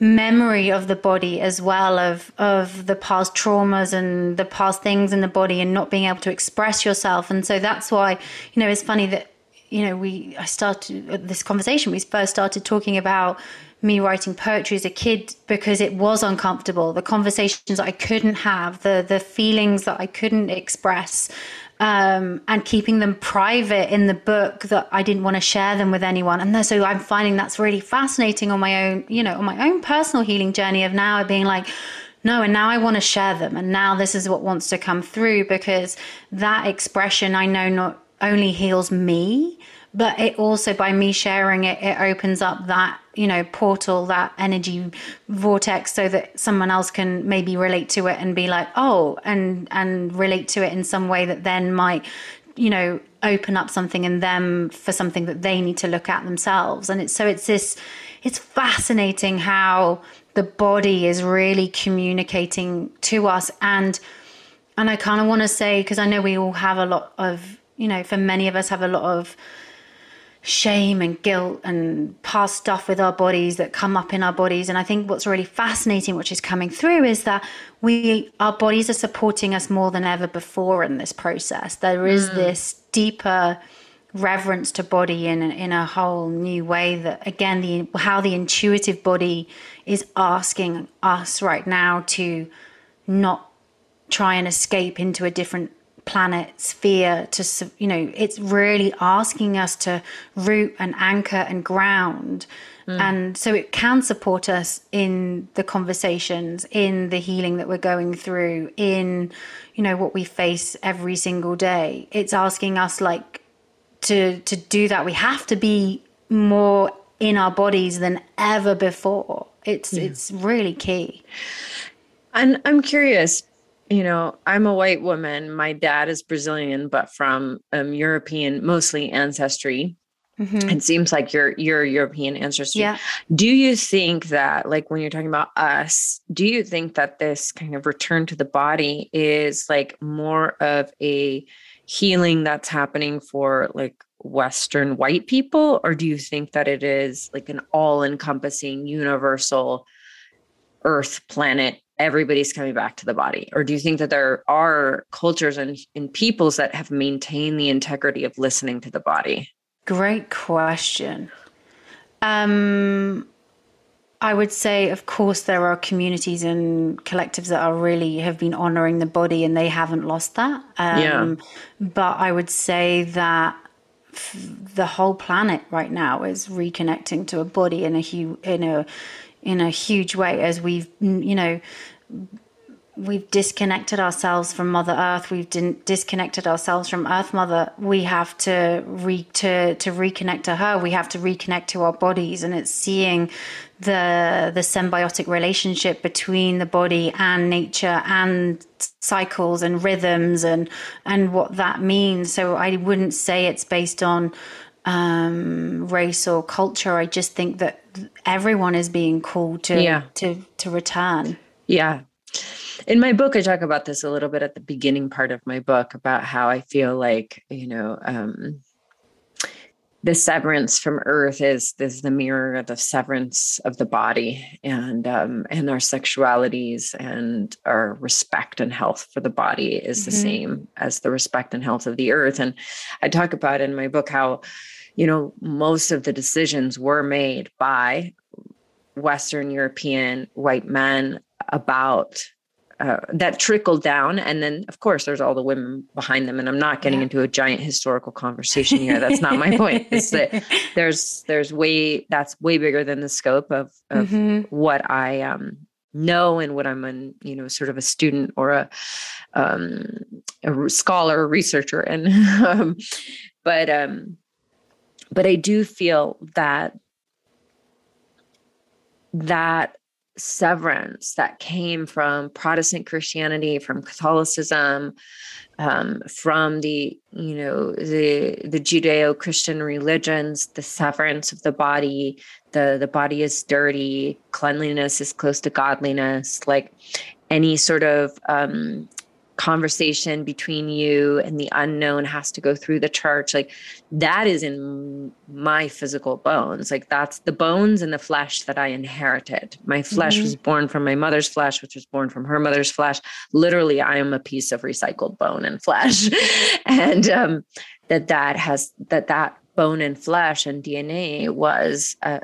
memory of the body as well of of the past traumas and the past things in the body and not being able to express yourself. And so that's why you know it's funny that you know we I started this conversation we first started talking about me writing poetry as a kid because it was uncomfortable. The conversations I couldn't have the the feelings that I couldn't express um, and keeping them private in the book that I didn't want to share them with anyone. And so I'm finding that's really fascinating on my own, you know, on my own personal healing journey of now being like, no, and now I want to share them. And now this is what wants to come through because that expression I know not only heals me, but it also by me sharing it it opens up that you know portal that energy vortex so that someone else can maybe relate to it and be like oh and and relate to it in some way that then might you know open up something in them for something that they need to look at themselves. And it's so it's this it's fascinating how the body is really communicating to us. And and I kind of want to say because I know we all have a lot of you know for many of us have a lot of shame and guilt and past stuff with our bodies that come up in our bodies and i think what's really fascinating which is coming through is that we our bodies are supporting us more than ever before in this process there is mm. this deeper reverence to body in in a whole new way that again the how the intuitive body is asking us right now to not try and escape into a different planet sphere to you know it's really asking us to root and anchor and ground. Mm. and so it can support us in the conversations in the healing that we're going through in you know what we face every single day. It's asking us like to to do that. We have to be more in our bodies than ever before. It's yeah. it's really key. And i'm curious you know, I'm a white woman. My dad is Brazilian, but from um, European, mostly ancestry. Mm-hmm. It seems like you're you're European ancestry. Yeah. Do you think that, like, when you're talking about us, do you think that this kind of return to the body is like more of a healing that's happening for like Western white people, or do you think that it is like an all encompassing, universal earth planet? Everybody's coming back to the body. Or do you think that there are cultures and, and peoples that have maintained the integrity of listening to the body? Great question. Um, I would say, of course, there are communities and collectives that are really have been honoring the body and they haven't lost that. Um, yeah. But I would say that the whole planet right now is reconnecting to a body in a hu- in a in a huge way as we've you know we've disconnected ourselves from mother earth. We've disconnected ourselves from earth mother. We have to re to to reconnect to her. We have to reconnect to our bodies. And it's seeing the the symbiotic relationship between the body and nature and cycles and rhythms and and what that means. So i wouldn't say it's based on um, race or culture i just think that everyone is being called to yeah. to to return yeah in my book i talk about this a little bit at the beginning part of my book about how i feel like you know um, the severance from earth is is the mirror of the severance of the body and um, and our sexualities and our respect and health for the body is mm-hmm. the same as the respect and health of the earth and i talk about in my book how you know most of the decisions were made by western european white men about uh, that trickled down. And then of course there's all the women behind them. And i'm not getting yeah. into a giant historical conversation here. That's not my point. It's that there's there's way that's way bigger than the scope of, of mm-hmm. what i um, know and what i'm an you know sort of a student or a um, a scholar researcher and um, but um but i do feel that that severance that came from Protestant Christianity, from Catholicism, um, from the you know the the Judeo-Christian religions, the severance of the body, the the body is dirty, cleanliness is close to godliness, like any sort of um, conversation between you and the unknown has to go through the church like that is in my physical bones. Like that's the bones and the flesh that i inherited. My flesh mm-hmm. was born from my mother's flesh which was born from her mother's flesh. Literally i am a piece of recycled bone and flesh. And um, that that has that that bone and flesh and dna was uh,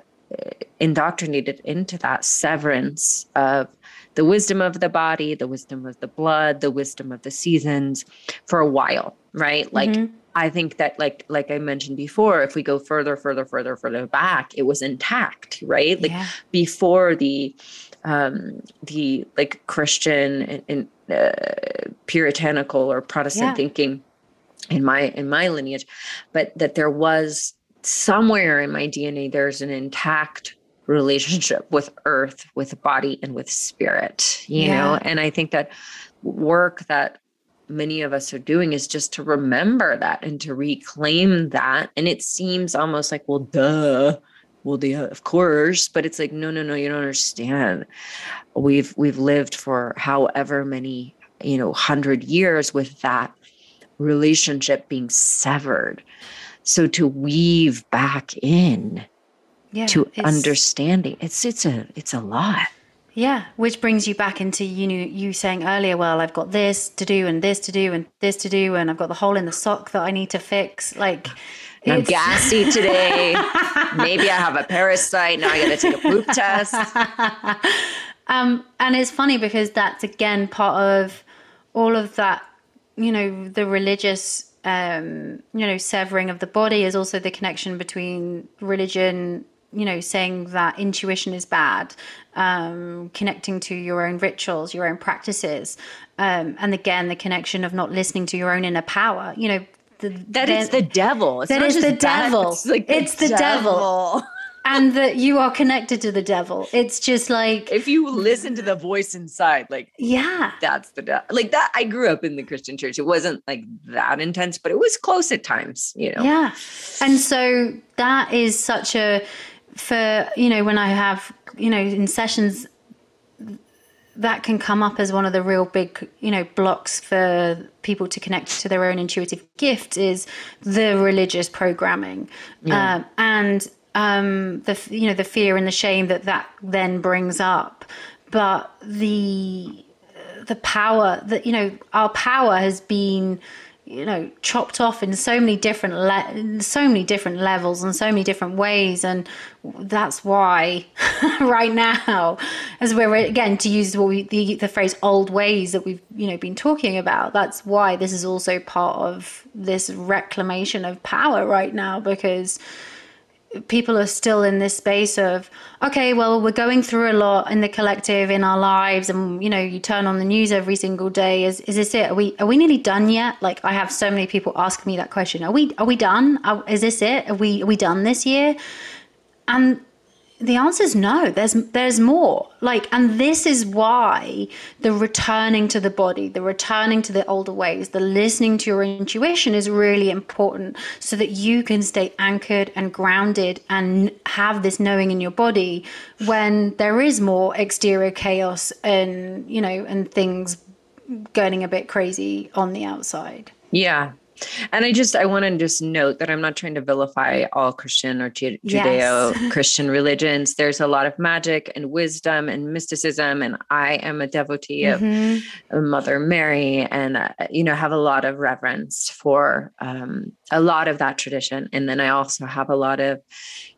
indoctrinated into that severance of the wisdom of the body, the wisdom of the blood, the wisdom of the seasons for a while, right? Like mm-hmm. I think that like like I mentioned before, if we go further, further, further, further back, it was intact, right? Like yeah. before the um the like Christian and, and uh, puritanical or Protestant yeah. thinking in my in my lineage, but that there was somewhere in my DNA there's an intact relationship with earth with body and with spirit you yeah. know and i think that work that many of us are doing is just to remember that and to reclaim that. And it seems almost like well duh well the of course but it's like no no no you don't understand. We've we've lived for however many you know 100 years with that relationship being severed. So to weave back in yeah, to understanding. It's it's a it's a lot. Yeah, which brings you back into you know you saying earlier, well, I've got this to do and this to do and this to do, and I've got the hole in the sock that I need to fix. Like, I'm gassy today. Maybe I have a parasite. Now I got to take a poop test. um, and it's funny because that's again part of all of that. You know, the religious, um, you know, severing of the body is also the connection between religion you know, saying that intuition is bad, um, connecting to your own rituals, your own practices, um, and again, the connection of not listening to your own inner power. You know, the, that is the devil. It's that is the devil. It's, like the, it's the devil. devil. and that you are connected to the devil. It's just like if you listen to the voice inside, like yeah, that's the devil. Like that. I grew up in the Christian church. It wasn't like that intense, but it was close at times. You know. Yeah, and so that is such a for you know when I have you know in sessions that can come up as one of the real big, you know, blocks for people to connect to their own intuitive gift is the religious programming, yeah. um, and um, the you know the fear and the shame that that then brings up. But the the power that you know our power has been you know chopped off in so many different le- so many different levels and so many different ways and that's why right now as we're again to use what we, the, the phrase old ways that we've you know been talking about that's why this is also part of this reclamation of power right now because people are still in this space of okay well we're going through a lot in the collective in our lives and you know you turn on the news every single day. Is is this it? Are we are we nearly done yet? Like i have so many people ask me that question. Are we are we done? Are, is this it? Are we are we done this year? And the answer is no. There's there's more. Like and this is why the returning to the body the returning to the older ways the listening to your intuition is really important so that you can stay anchored and grounded and have this knowing in your body when there is more exterior chaos and you know and things going a bit crazy on the outside. Yeah and I just I want to just note that I'm not trying to vilify all Christian or Judeo Christian religions. There's a lot of magic and wisdom and mysticism, and I am a devotee mm-hmm. of Mother Mary, and uh, you know have a lot of reverence for um, a lot of that tradition. And then I also have a lot of,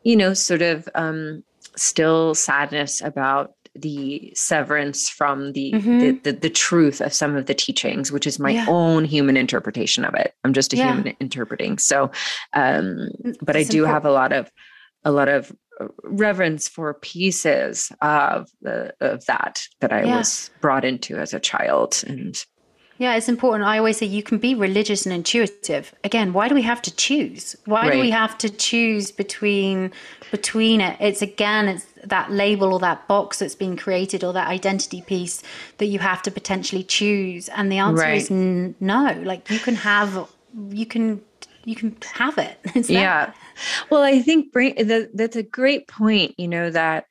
you know, sort of um, still sadness about the severance from the, mm-hmm. the, the, the truth of some of the teachings which is my yeah. own human interpretation of it i'm just a yeah. human interpreting so um but i do important. have a lot of a lot of uh, reverence for pieces of the of that that i yeah. was brought into as a child and yeah, it's important. I always say you can be religious and intuitive. Again, why do we have to choose? Why right. do we have to choose between between it? It's again, it's that label or that box that's been created or that identity piece that you have to potentially choose. And the answer right. is n- no. Like you can have, you can, you can have it. yeah. Well, I think that, that's a great point. You know that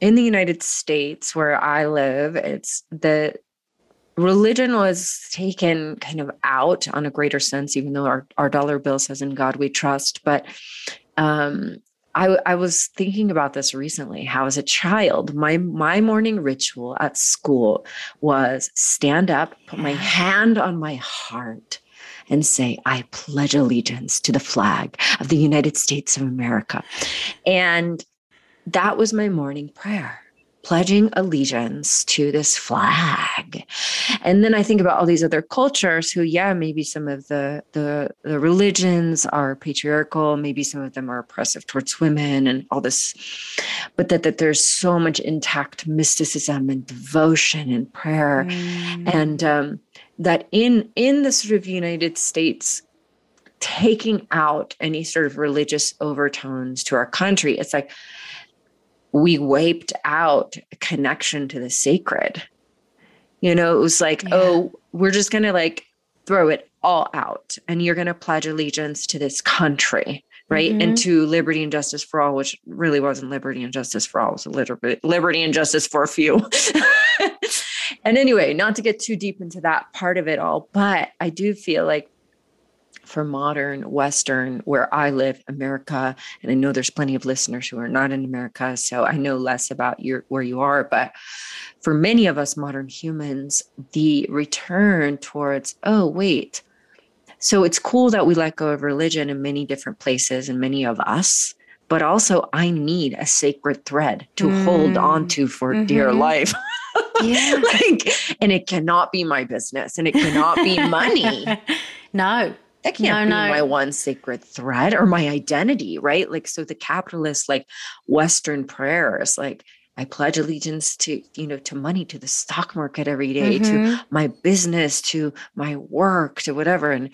in the United States where I live, it's the religion was taken kind of out on a greater sense, even though our, our dollar bill says in God we trust. But um, I, I was thinking about this recently. How, as a child, my my morning ritual at school was stand up, put my hand on my heart, and say, "I pledge allegiance to the flag of the United States of America," and that was my morning prayer pledging allegiance to this flag. And then I think about all these other cultures who, yeah, maybe some of the, the, the religions are patriarchal, maybe some of them are oppressive towards women and all this, but that, that there's so much intact mysticism and devotion and prayer. Mm. And um, that in in the sort of United States taking out any sort of religious overtones to our country, it's like we wiped out connection to the sacred. You know, it was like, yeah. oh, we're just going to like throw it all out and you're going to pledge allegiance to this country, right? Mm-hmm. And to liberty and justice for all, which really wasn't liberty and justice for all, it was liberty, liberty and justice for a few. and anyway, not to get too deep into that part of it all, but I do feel like for modern Western, where I live, America, and I know there's plenty of listeners who are not in America, so I know less about your where you are. But for many of us modern humans, the return towards, oh, wait, so it's cool that we let go of religion in many different places and many of us, but also I need a sacred thread to mm. hold on to for mm-hmm. dear life. yeah. like, and it cannot be my business and it cannot be money. no, that can't no, be no. my one sacred thread or my identity, right? Like, so the capitalist, like Western prayers, like, I pledge allegiance to, you know, to money, to the stock market every day, mm-hmm. to my business, to my work, to whatever. And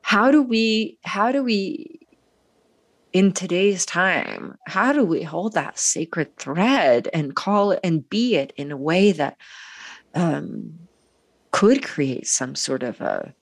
how do we, how do we, in today's time, how do we hold that sacred thread and call it and be it in a way that um, could create some sort of a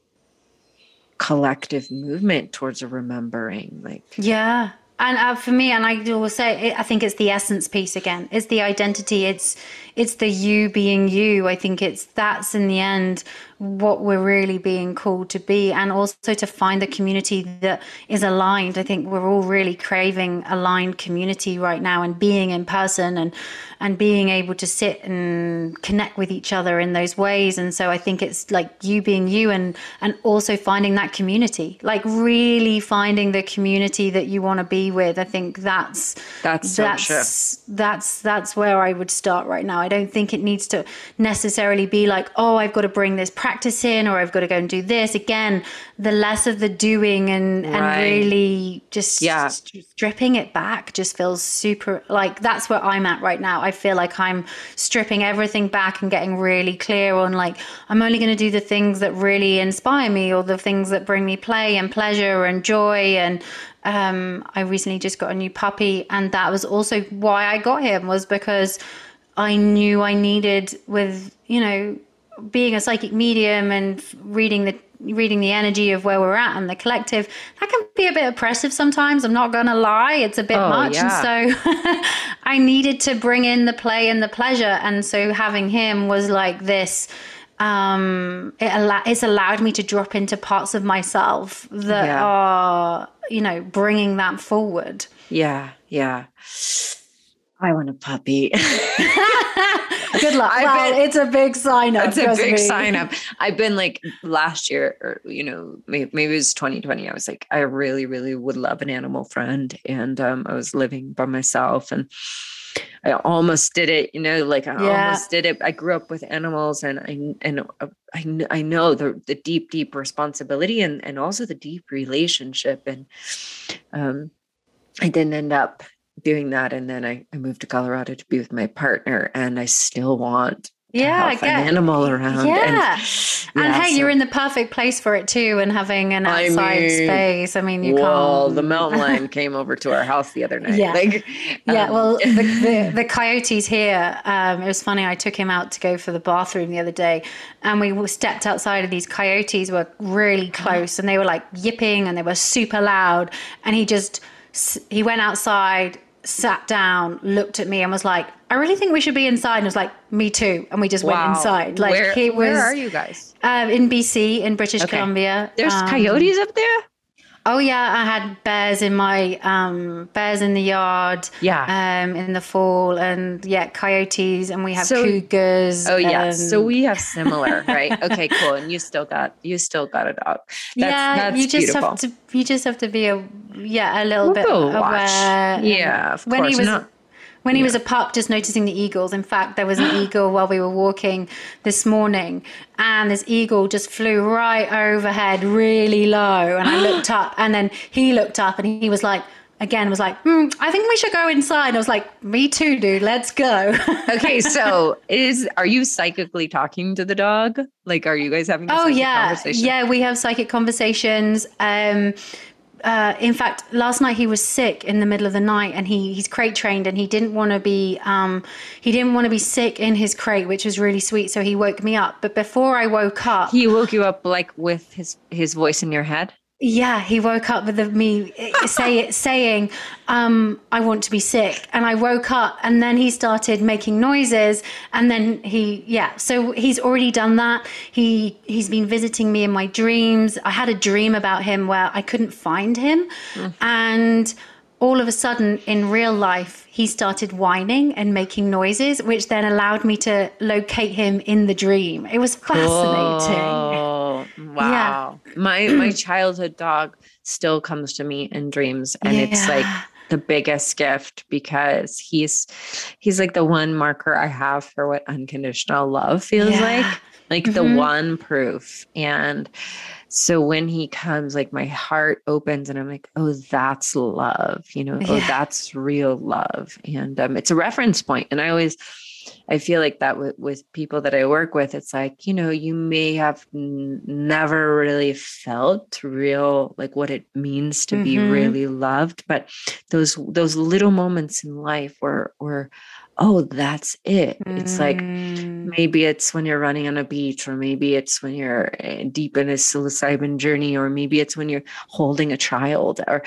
collective movement towards a remembering like yeah and uh, for me, and I will say, I think it's the essence piece again. It's the identity. It's it's the you being you. I think it's that's in the end what we're really being called to be and also to find the community that is aligned. I think we're all really craving aligned community right now and being in person and and being able to sit and connect with each other in those ways. And so I think it's like you being you and and also finding that community. Like really finding the community that you want to be with. I think that's that's so that's true. that's that's where I would start right now. I don't think it needs to necessarily be like, oh, I've got to bring this practice in or I've got to go and do this. Again, the less of the doing and, right. and really just yeah. stripping it back just feels super like that's where I'm at right now. I feel like I'm stripping everything back and getting really clear on like, I'm only going to do the things that really inspire me or the things that bring me play and pleasure and joy and um, I recently just got a new puppy, and that was also why I got him was because I knew I needed with, you know, being a psychic medium and reading the reading the energy of where we're at and the collective that can be a bit oppressive sometimes i'm not gonna lie it's a bit oh, much yeah. and so i needed to bring in the play and the pleasure and so having him was like this um it al- it's allowed me to drop into parts of myself that yeah. are you know bringing that forward yeah yeah I want a puppy. Good luck. well, been, it's a big sign up. It's a big me. sign up. I've been like last year, or you know, maybe, maybe it was 2020. I was like, I really, really would love an animal friend, and um, I was living by myself, and I almost did it. You know, like I yeah. almost did it. I grew up with animals, and I and uh, I I know the the deep, deep responsibility, and and also the deep relationship, and um, I didn't end up doing that. And then I, I moved to Colorado to be with my partner, and I still want yeah, have an animal around. Yeah. And, yeah, and hey, so. you're in the perfect place for it too, and having an outside I mean, space. I mean, you well, can't. the mountain lion came over to our house the other night. Yeah, like, yeah. Um, well, the, the, the, coyotes here. Um, it was funny. I took him out to go for the bathroom the other day, and we stepped outside, and these coyotes were really close, and they were like yipping, and they were super loud, and he just he went outside sat down, looked at me, and was like, "I really think we should be inside." And was like, "Me too." And we just wow. went inside. Like where, he was. Where are you guys? Uh, in BC, in British okay. Columbia. There's um, coyotes up there. Oh yeah, I had bears in my um, bears in the yard. Yeah. Um, in the fall, and yeah, coyotes, and we have so, cougars. Oh yeah, so we have similar, right? Okay, cool. And you still got you still got a dog. That's, yeah, that's you just beautiful. have to you just have to be a yeah a little we'll bit aware. Yeah, of when course. He was, Not- when he yeah. was a pup, just noticing the eagles. In fact, there was an eagle while we were walking this morning, and this eagle just flew right overhead, really low. And I looked up, and then he looked up, and he was like, again was like, hmm, I think we should go inside. I was like, me too, dude. Let's go. okay, so is are you psychically talking to the dog? Like, are you guys having? oh yeah, yeah. We have psychic conversations. Um, uh, in fact, last night he was sick in the middle of the night, and he he's crate trained, and he didn't want to be um, he didn't want to be sick in his crate, which was really sweet. So he woke me up. But before I woke up, he woke you up like with his his voice in your head. Yeah, he woke up with the, me say, saying, um, "I want to be sick," and I woke up, and then he started making noises, and then he, yeah. So he's already done that. He he's been visiting me in my dreams. I had a dream about him where I couldn't find him, mm. and all of a sudden in real life he started whining and making noises which then allowed me to locate him in the dream it was fascinating oh, wow yeah. my my childhood dog still comes to me in dreams and yeah. it's like the biggest gift because he's he's like the one marker i have for what unconditional love feels yeah. like like mm-hmm. the one proof and so when he comes, like my heart opens and I'm like, oh, that's love, you know, oh, yeah. oh, that's real love. And um, it's a reference point. And I always, I feel like that with, with people that I work with, it's like, you know, you may have n- never really felt real, like what it means to mm-hmm. be really loved. But those, those little moments in life where, where oh, that's it. Mm. It's like mm. maybe it's when you're running on a beach, or maybe it's when you're eh, deep in a psilocybin journey, or maybe it's when you're holding a child, or,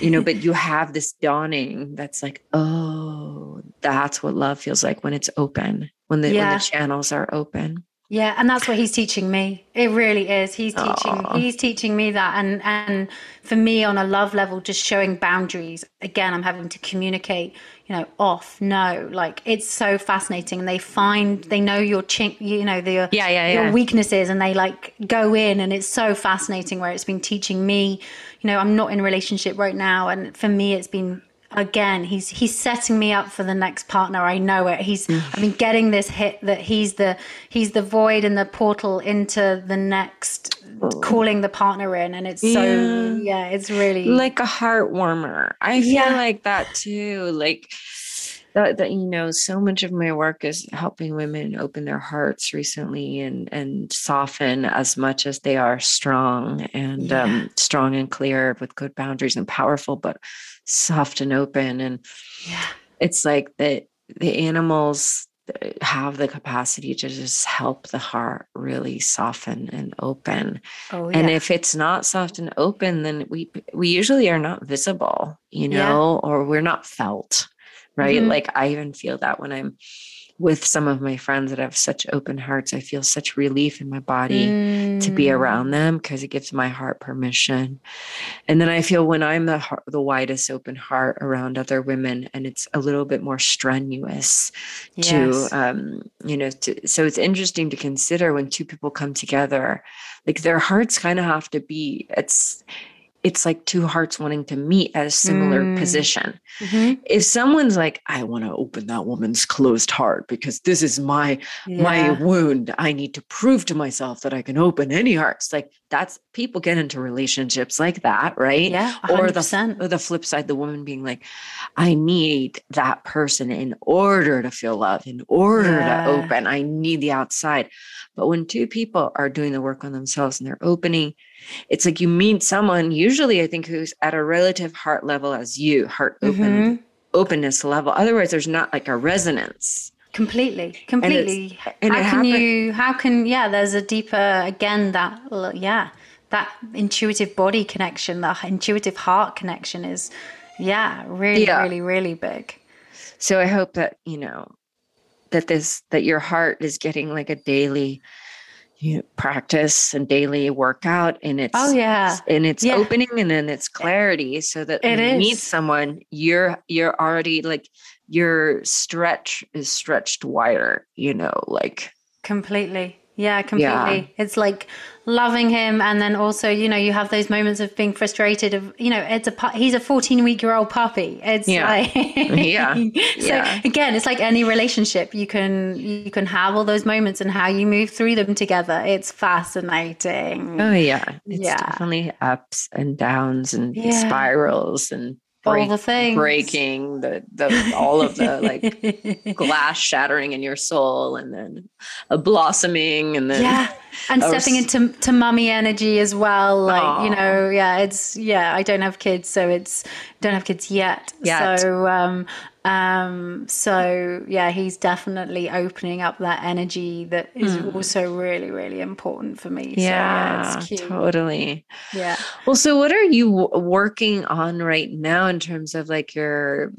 you know, but you have this dawning that's like, oh, that's what love feels like when it's open, when the, yeah. when the channels are open. Yeah, and that's what he's teaching me. It really is. He's teaching Aww. he's teaching me that and and for me on a love level just showing boundaries. Again, I'm having to communicate, you know, off, no. Like it's so fascinating and they find they know your chink, you know, the yeah, yeah, yeah. your weaknesses and they like go in and it's so fascinating where it's been teaching me, you know, I'm not in a relationship right now and for me it's been again he's he's setting me up for the next partner i know it he's mm. i've been getting this hit that he's the he's the void and the portal into the next calling the partner in and it's yeah. so yeah it's really like a heart warmer i feel yeah. like that too like that, that you know so much of my work is helping women open their hearts recently and and soften as much as they are strong and yeah. um, strong and clear with good boundaries and powerful but soft and open and yeah it's like that the animals have the capacity to just help the heart really soften and open. Oh, yeah. And if it's not soft and open, then we we usually are not visible, you know, yeah. or we're not felt right? Mm-hmm. Like I even feel that when I'm with some of my friends that have such open hearts, I feel such relief in my body mm. to be around mm. them because it gives my heart permission. And then I feel when I'm the heart, the widest open heart around other women, and it's a little bit more strenuous yes. to, um, you know, to, so it's interesting to consider when two people come together, like their hearts kind of have to be. It's it's like two hearts wanting to meet at a similar mm. position. Mm-hmm. If someone's like, I want to open that woman's closed heart because this is my yeah. my wound. I need to prove to myself that I can open any hearts. Like that's people get into relationships like that, right? Yeah. 100%. Or the or the flip side, the woman being like, I need that person in order to feel love, in order yeah. to open. I need the outside. But when two people are doing the work on themselves and they're opening, it's like you meet someone, usually I think who's at a relative heart level as you, heart open, mm-hmm. openness level. Otherwise, there's not like a resonance. Completely, completely. And, and how can happen- you? How can? Yeah, there's a deeper again that yeah that intuitive body connection, that intuitive heart connection is yeah really yeah. really really big. So I hope that you know that this that your heart is getting like a daily you know, practice and daily workout and it's oh yeah. and it's yeah. opening and then it's clarity so that it when you meet someone you're you're already like your stretch is stretched wider you know like completely yeah, completely. Yeah. It's like loving him, and then also, you know, you have those moments of being frustrated. Of you know, it's a he's a fourteen week year old puppy. It's yeah, like, yeah. so yeah. again, it's like any relationship. You can you can have all those moments and how you move through them together. It's fascinating. Oh yeah, it's yeah. definitely ups and downs and yeah. spirals and break, all the things. breaking the the all of the like glass shattering in your soul and then a blossoming and then yeah and stepping into to mummy energy as well like Aww. you know yeah it's yeah i don't have kids so it's don't have kids yet, yet. so um um so yeah he's definitely opening up that energy that is mm. also really really important for me. Yeah, so, yeah totally. Yeah. Well so what are you working on right now in terms of like your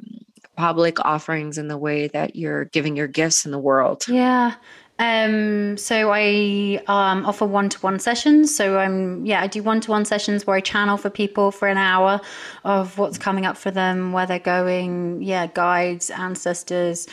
public offerings and the way that you're giving your gifts in the world? Yeah um, so I um, offer one-to-one sessions. So I'm yeah, I do one-to-one sessions where I channel for people for an hour of what's coming up for them, where they're going, yeah, guides, ancestors,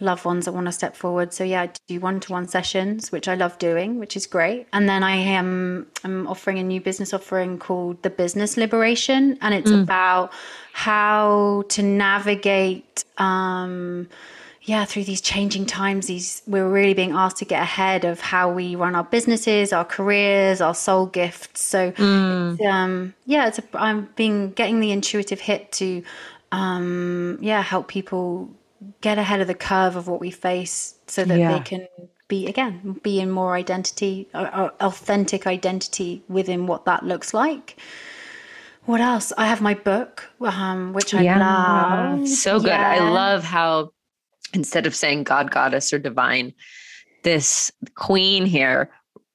loved ones that want to step forward. So yeah, I do one-to-one sessions, which I love doing, which is great. And then I am I'm offering a new business offering called the Business Liberation, and it's mm. about how to navigate. Um, yeah, through these changing times, these we're really being asked to get ahead of how we run our businesses, our careers, our soul gifts. So, mm. um, yeah, it's a, I'm being getting the intuitive hit to, um, yeah, help people get ahead of the curve of what we face, so that yeah. they can be again be in more identity, uh, authentic identity within what that looks like. What else? I have my book, um, which I yeah. love. So good. Yeah. I love how instead of saying God, goddess, or divine, this queen here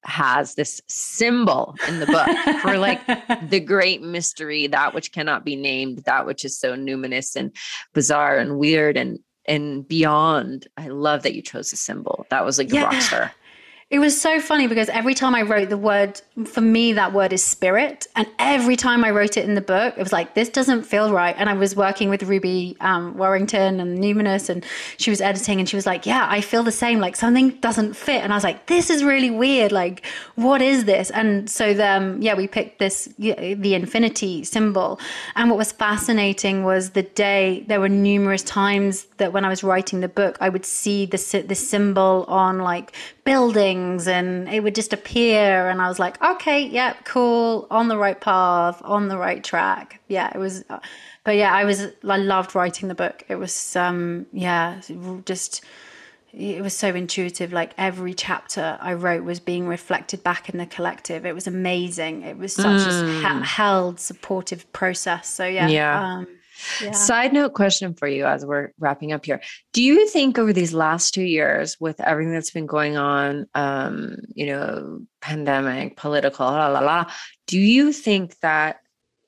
has this symbol in the book for like the great mystery, that which cannot be named, that which is so numinous and bizarre and weird and and beyond. I love that you chose a symbol. That was like the yeah. rock star. It was so funny because every time I wrote the word, for me, that word is spirit. And every time I wrote it in the book, it was like, this doesn't feel right. And I was working with Ruby um, Warrington and Numinous, and she was editing, and she was like, yeah, I feel the same. Like something doesn't fit. And I was like, this is really weird. Like, what is this? And so then, yeah, we picked this, the infinity symbol. And what was fascinating was the day, there were numerous times that when I was writing the book, I would see the, the symbol on like buildings and it would just appear and i was like okay yeah cool on the right path on the right track. Yeah it was uh, but yeah i was i loved writing the book. It was um yeah just it was so intuitive. Like every chapter i wrote was being reflected back in the collective. It was amazing. It was such mm. a held supportive process. So yeah yeah. um, yeah. Side note question for you as we're wrapping up here. Do you think over these last two years, with everything that's been going on, um, you know, pandemic, political, la la la, do you think that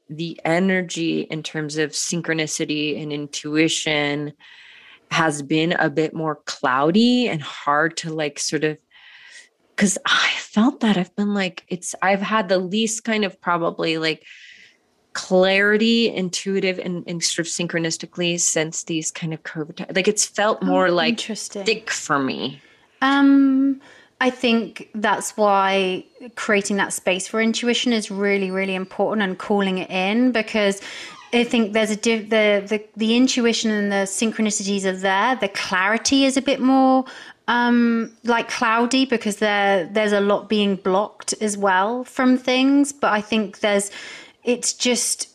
the energy in terms of synchronicity and intuition has been a bit more cloudy and hard to like sort of because I felt that I've been like, it's, I've had the least kind of probably like clarity, intuitive, and, and sort of synchronistically since these kind of COVID. Like it's felt oh, more oh, like thick for me. Um, I think that's why creating that space for intuition is really, really important and calling it in because I think there's a div- the the the intuition and the synchronicities are there. The clarity is a bit more um, like cloudy because there there's a lot being blocked as well from things. But I think there's it's just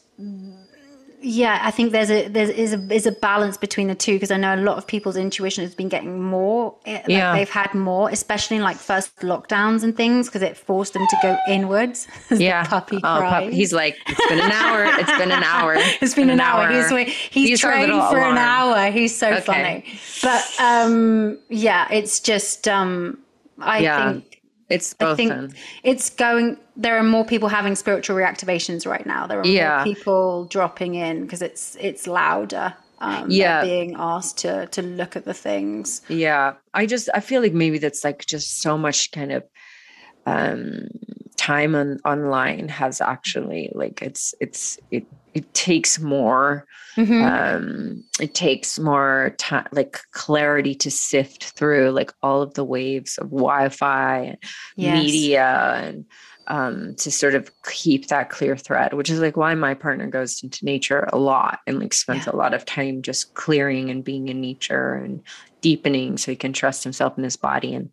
yeah, I think there's a there is a is a balance between the two because I know a lot of people's intuition has been getting more. Eh, like yeah, they've had more, especially in like first lockdowns and things, because it forced them to go inwards. yeah, puppy oh, pup, he's like, it's been an hour. It's been an hour. it's been an, an hour. hour. He's he's, he's trained for alarm. an hour. He's so okay. funny. But um, yeah, it's just um, I yeah. think it's both. I think it's going. There are more people having spiritual reactivations right now. There are yeah. more people dropping in because it's it's louder. Um, yeah, being asked to to look at the things. Yeah, I just I feel like maybe that's like just so much kind of um time on online has actually like it's it's it it takes more mm-hmm. um it takes more time like clarity to sift through like all of the waves of wi-fi and yes. media and um to sort of keep that clear thread which is like why my partner goes into nature a lot and like spends yeah. a lot of time just clearing and being in nature and deepening so he can trust himself in his body and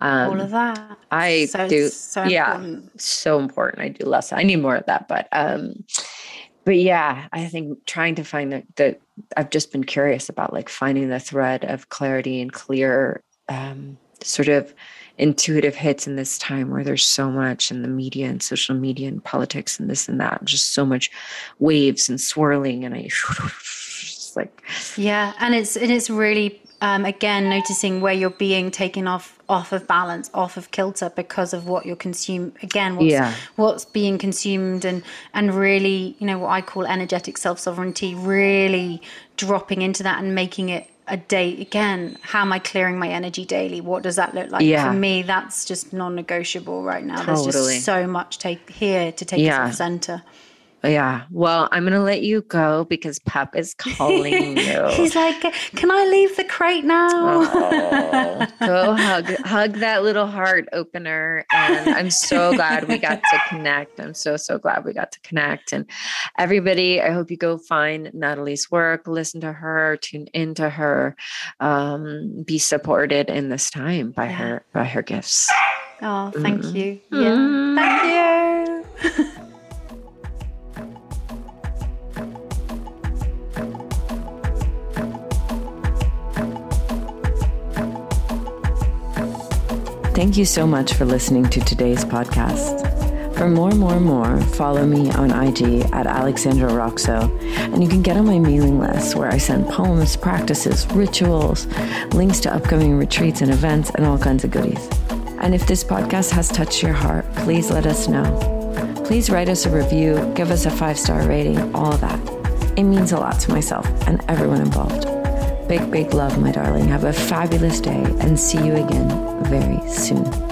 um, all of that i so, do so yeah important. so important i do less i need more of that but um but yeah, I think trying to find that that I've just been curious about like finding the thread of clarity and clear um, sort of intuitive hits in this time where there's so much in the media and social media and politics and this and that, just so much waves and swirling, and I like yeah, and it's and it's really um, again noticing where you're being taken off off of balance off of kilter because of what you're consume again what's, yeah. what's being consumed and and really you know what i call energetic self-sovereignty really dropping into that and making it a day again how am i clearing my energy daily what does that look like yeah. for me that's just non-negotiable right now totally. there's just so much take here to take yeah. us off center yeah. Well, I'm going to let you go because Pep is calling you. He's like, "Can I leave the crate now?" oh, go hug hug that little heart opener and I'm so glad we got to connect. I'm so so glad we got to connect and everybody, I hope you go find Natalie's work, listen to her, tune into her, um, be supported in this time by yeah. her by her gifts. Oh, thank mm. you. Yeah. Mm. Thank you. Thank you so much for listening to today's podcast. For more, more, more, follow me on IG at Alexandra Roxo, and you can get on my mailing list where I send poems, practices, rituals, links to upcoming retreats and events, and all kinds of goodies. And if this podcast has touched your heart, please let us know. Please write us a review, give us a five star rating, all of that. It means a lot to myself and everyone involved. Big, big love, my darling. Have a fabulous day and see you again very soon.